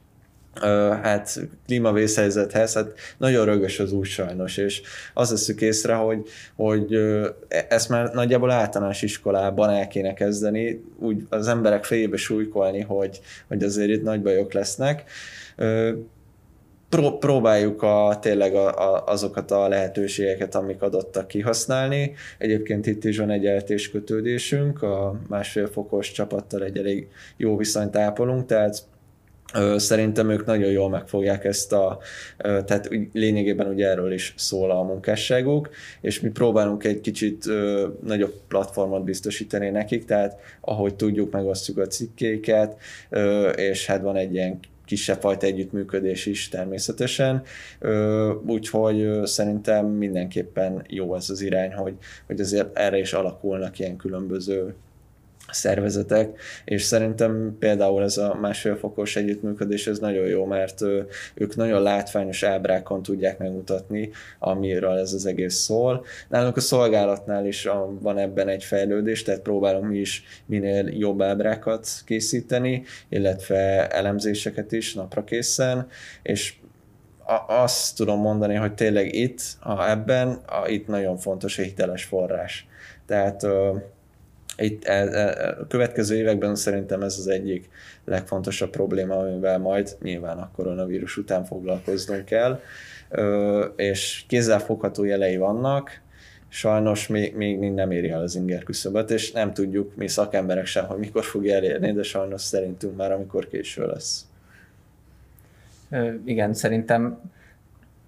hát klímavészhelyzethez, hát nagyon rögös az út sajnos, és azt veszük észre, hogy, hogy e, ezt már nagyjából általános iskolában el kéne kezdeni, úgy az emberek fejébe súlykolni, hogy, hogy azért itt nagy bajok lesznek. Pró- próbáljuk a, tényleg a, a, azokat a lehetőségeket, amik adottak kihasználni. Egyébként itt is van egy eltés kötődésünk, a másfél fokos csapattal egy elég jó viszonyt ápolunk, tehát Szerintem ők nagyon jól megfogják ezt a, tehát lényegében ugye erről is szól a munkásságuk, és mi próbálunk egy kicsit nagyobb platformot biztosítani nekik, tehát ahogy tudjuk, megosztjuk a cikkéket, és hát van egy ilyen kisebb fajta együttműködés is természetesen, úgyhogy szerintem mindenképpen jó ez az irány, hogy, hogy azért erre is alakulnak ilyen különböző szervezetek, és szerintem például ez a másfél fokos együttműködés ez nagyon jó, mert ők nagyon látványos ábrákon tudják megmutatni, amiről ez az egész szól. Nálunk a szolgálatnál is van ebben egy fejlődés, tehát próbálunk mi is minél jobb ábrákat készíteni, illetve elemzéseket is napra készen, és azt tudom mondani, hogy tényleg itt, ha ebben, a, itt nagyon fontos a hiteles forrás. Tehát itt e, e, a következő években szerintem ez az egyik legfontosabb probléma, amivel majd nyilván a koronavírus után foglalkoznunk kell, és kézzelfogható jelei vannak, sajnos még, még nem éri el az inger küszöböt, és nem tudjuk mi szakemberek sem, hogy mikor fogja elérni, de sajnos szerintünk már amikor késő lesz. Igen, szerintem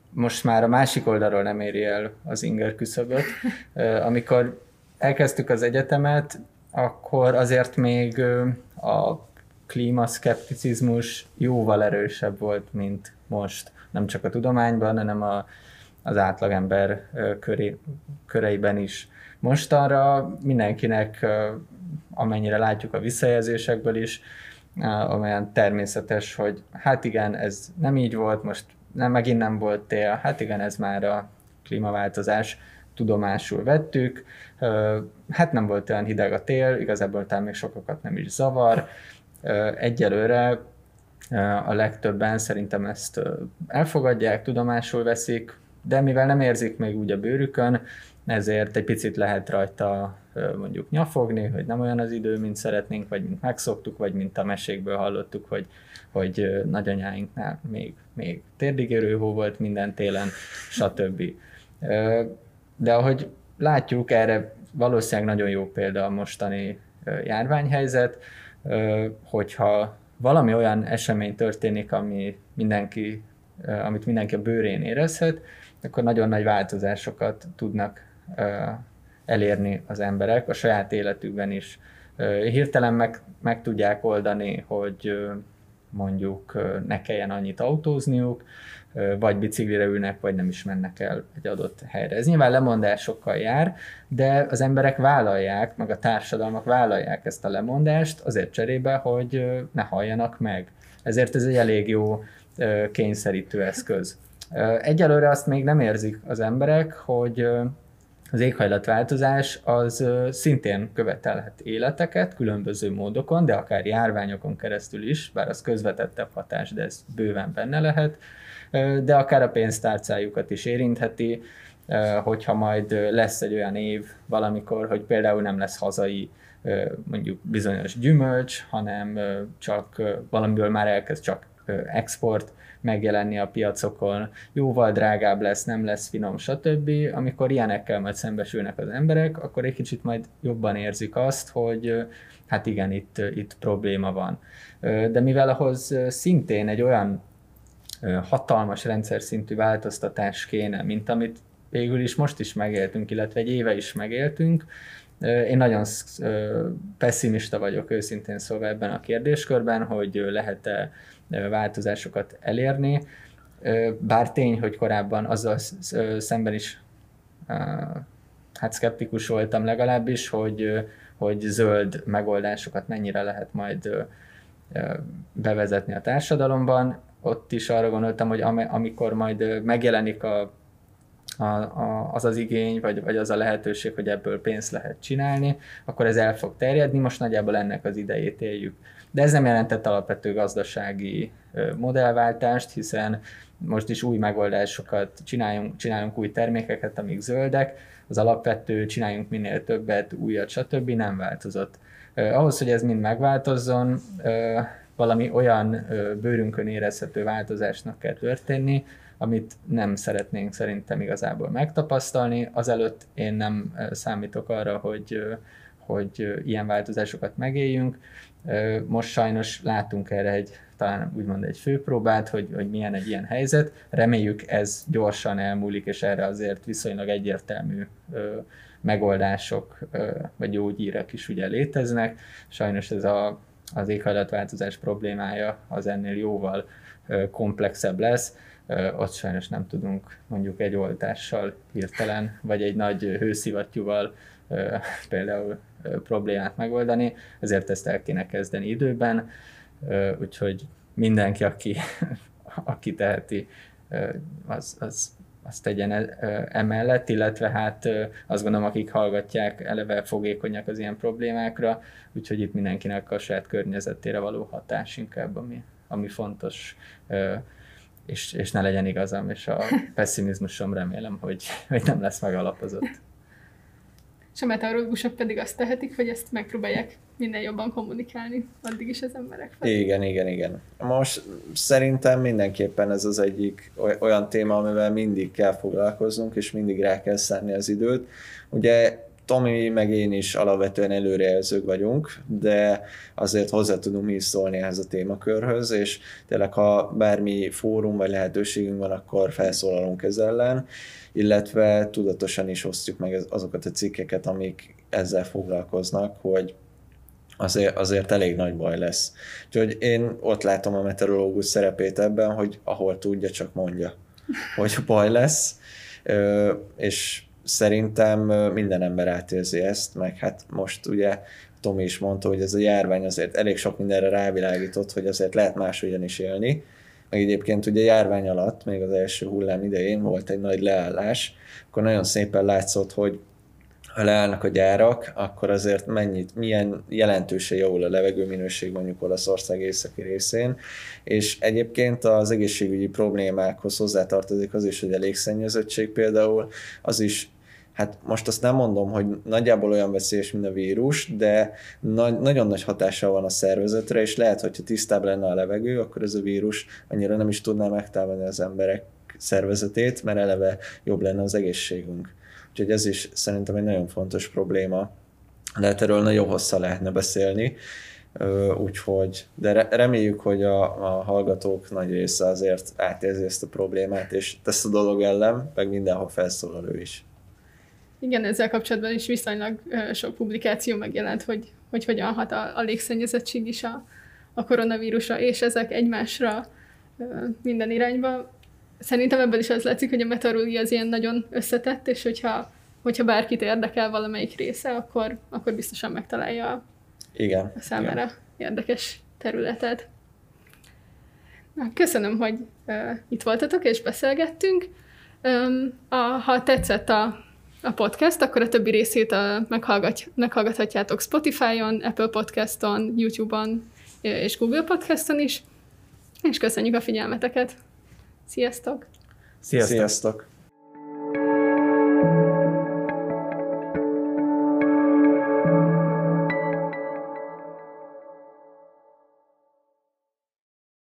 most már a másik oldalról nem éri el az inger küszöböt. Amikor elkezdtük az egyetemet, akkor azért még a klímaszkepticizmus jóval erősebb volt, mint most. Nem csak a tudományban, hanem a, az átlagember köré, köreiben is. Mostanra mindenkinek, amennyire látjuk a visszajelzésekből is, amilyen természetes, hogy hát igen, ez nem így volt, most nem, megint nem volt tél, hát igen, ez már a klímaváltozás, tudomásul vettük, hát nem volt olyan hideg a tél, igazából talán még sokakat nem is zavar, egyelőre a legtöbben szerintem ezt elfogadják, tudomásul veszik, de mivel nem érzik még úgy a bőrükön, ezért egy picit lehet rajta mondjuk nyafogni, hogy nem olyan az idő, mint szeretnénk, vagy mint megszoktuk, vagy mint a mesékből hallottuk, hogy, hogy nagyanyáinknál még, még térdigérő hó volt minden télen, stb. De ahogy látjuk, erre valószínűleg nagyon jó példa a mostani járványhelyzet, hogyha valami olyan esemény történik, ami mindenki, amit mindenki a bőrén érezhet, akkor nagyon nagy változásokat tudnak elérni az emberek a saját életükben is. Hirtelen meg, meg tudják oldani, hogy mondjuk ne kelljen annyit autózniuk, vagy biciklire ülnek, vagy nem is mennek el egy adott helyre. Ez nyilván lemondásokkal jár, de az emberek vállalják, meg a társadalmak vállalják ezt a lemondást azért cserébe, hogy ne halljanak meg. Ezért ez egy elég jó kényszerítő eszköz. Egyelőre azt még nem érzik az emberek, hogy az éghajlatváltozás az szintén követelhet életeket különböző módokon, de akár járványokon keresztül is, bár az közvetettebb hatás, de ez bőven benne lehet, de akár a pénztárcájukat is érintheti, hogyha majd lesz egy olyan év valamikor, hogy például nem lesz hazai mondjuk bizonyos gyümölcs, hanem csak valamiből már elkezd csak export megjelenni a piacokon, jóval drágább lesz, nem lesz finom, stb. Amikor ilyenekkel majd szembesülnek az emberek, akkor egy kicsit majd jobban érzik azt, hogy hát igen, itt, itt probléma van. De mivel ahhoz szintén egy olyan hatalmas rendszer szintű változtatás kéne, mint amit végül is most is megéltünk, illetve egy éve is megéltünk. Én nagyon pessimista vagyok őszintén szóval ebben a kérdéskörben, hogy lehet-e változásokat elérni. Bár tény, hogy korábban azzal szemben is hát szkeptikus voltam legalábbis, hogy, hogy zöld megoldásokat mennyire lehet majd bevezetni a társadalomban. Ott is arra gondoltam, hogy amikor majd megjelenik a, a, a, az az igény, vagy, vagy az a lehetőség, hogy ebből pénzt lehet csinálni, akkor ez el fog terjedni, most nagyjából ennek az idejét éljük. De ez nem jelentett alapvető gazdasági modellváltást, hiszen most is új megoldásokat csináljunk, csinálunk új termékeket, amik zöldek, az alapvető csináljunk minél többet, újat, stb. nem változott. ahhoz, hogy ez mind megváltozzon, valami olyan bőrünkön érezhető változásnak kell történni, amit nem szeretnénk szerintem igazából megtapasztalni. Azelőtt én nem számítok arra, hogy, hogy ilyen változásokat megéljünk. Most sajnos látunk erre egy, talán úgymond egy főpróbát, hogy, hogy milyen egy ilyen helyzet. Reméljük ez gyorsan elmúlik, és erre azért viszonylag egyértelmű megoldások vagy gyógyírek is ugye léteznek. Sajnos ez a, az éghajlatváltozás problémája az ennél jóval komplexebb lesz. Ott sajnos nem tudunk mondjuk egy oltással hirtelen, vagy egy nagy hőszivattyúval például problémát megoldani, ezért ezt el kéne kezdeni időben, úgyhogy mindenki, aki, (laughs) aki teheti, az, az, az tegyen e, emellett, illetve hát azt gondolom, akik hallgatják, eleve fogékonyak az ilyen problémákra, úgyhogy itt mindenkinek a saját környezetére való hatás inkább, ami, ami fontos, és, és ne legyen igazam, és a (laughs) pessimizmusom remélem, hogy, hogy nem lesz megalapozott. És a meteorológusok pedig azt tehetik, hogy ezt megpróbálják minden jobban kommunikálni addig is az emberek felé. Igen, igen, igen. Most szerintem mindenképpen ez az egyik olyan téma, amivel mindig kell foglalkoznunk, és mindig rá kell szállni az időt. Ugye Tomi meg én is alapvetően előrejelzők vagyunk, de azért hozzá tudunk mi szólni ehhez a témakörhöz, és tényleg ha bármi fórum vagy lehetőségünk van, akkor felszólalunk ez ellen, illetve tudatosan is osztjuk meg azokat a cikkeket, amik ezzel foglalkoznak, hogy azért, azért elég nagy baj lesz. Úgyhogy én ott látom a meteorológus szerepét ebben, hogy ahol tudja, csak mondja, hogy baj lesz, és szerintem minden ember átérzi ezt, meg hát most ugye Tomi is mondta, hogy ez a járvány azért elég sok mindenre rávilágított, hogy azért lehet máshogyan is élni. Meg egyébként ugye járvány alatt, még az első hullám idején volt egy nagy leállás, akkor nagyon szépen látszott, hogy ha leállnak a gyárak, akkor azért mennyit, milyen jelentősen javul a levegőminőség mondjuk Olaszország északi részén, és egyébként az egészségügyi problémákhoz hozzátartozik az is, hogy a légszennyezettség például, az is hát most azt nem mondom, hogy nagyjából olyan veszélyes, mint a vírus, de na- nagyon nagy hatással van a szervezetre, és lehet, hogyha tisztább lenne a levegő, akkor ez a vírus annyira nem is tudná megtámadni az emberek szervezetét, mert eleve jobb lenne az egészségünk. Úgyhogy ez is szerintem egy nagyon fontos probléma. Lehet erről nagyon hosszá lehetne beszélni, úgyhogy, de reméljük, hogy a, a hallgatók nagy része azért átérzi ezt a problémát, és tesz a dolog ellen, meg mindenhol felszólal ő is. Igen, ezzel kapcsolatban is viszonylag sok publikáció megjelent, hogy, hogy hogyan hat a, a légszennyezettség is a, a koronavírusra, és ezek egymásra minden irányba. Szerintem ebből is az látszik, hogy a meteorológia az ilyen nagyon összetett, és hogyha, hogyha bárkit érdekel valamelyik része, akkor, akkor biztosan megtalálja igen, a számára igen. érdekes területet. Na, köszönöm, hogy uh, itt voltatok és beszélgettünk. Um, a, ha tetszett a a podcast, akkor a többi részét a, meghallgat, meghallgathatjátok Spotify-on, Apple Podcast-on, YouTube-on és Google Podcast-on is. És köszönjük a figyelmeteket. Sziasztok! Sziasztok! Sziasztok.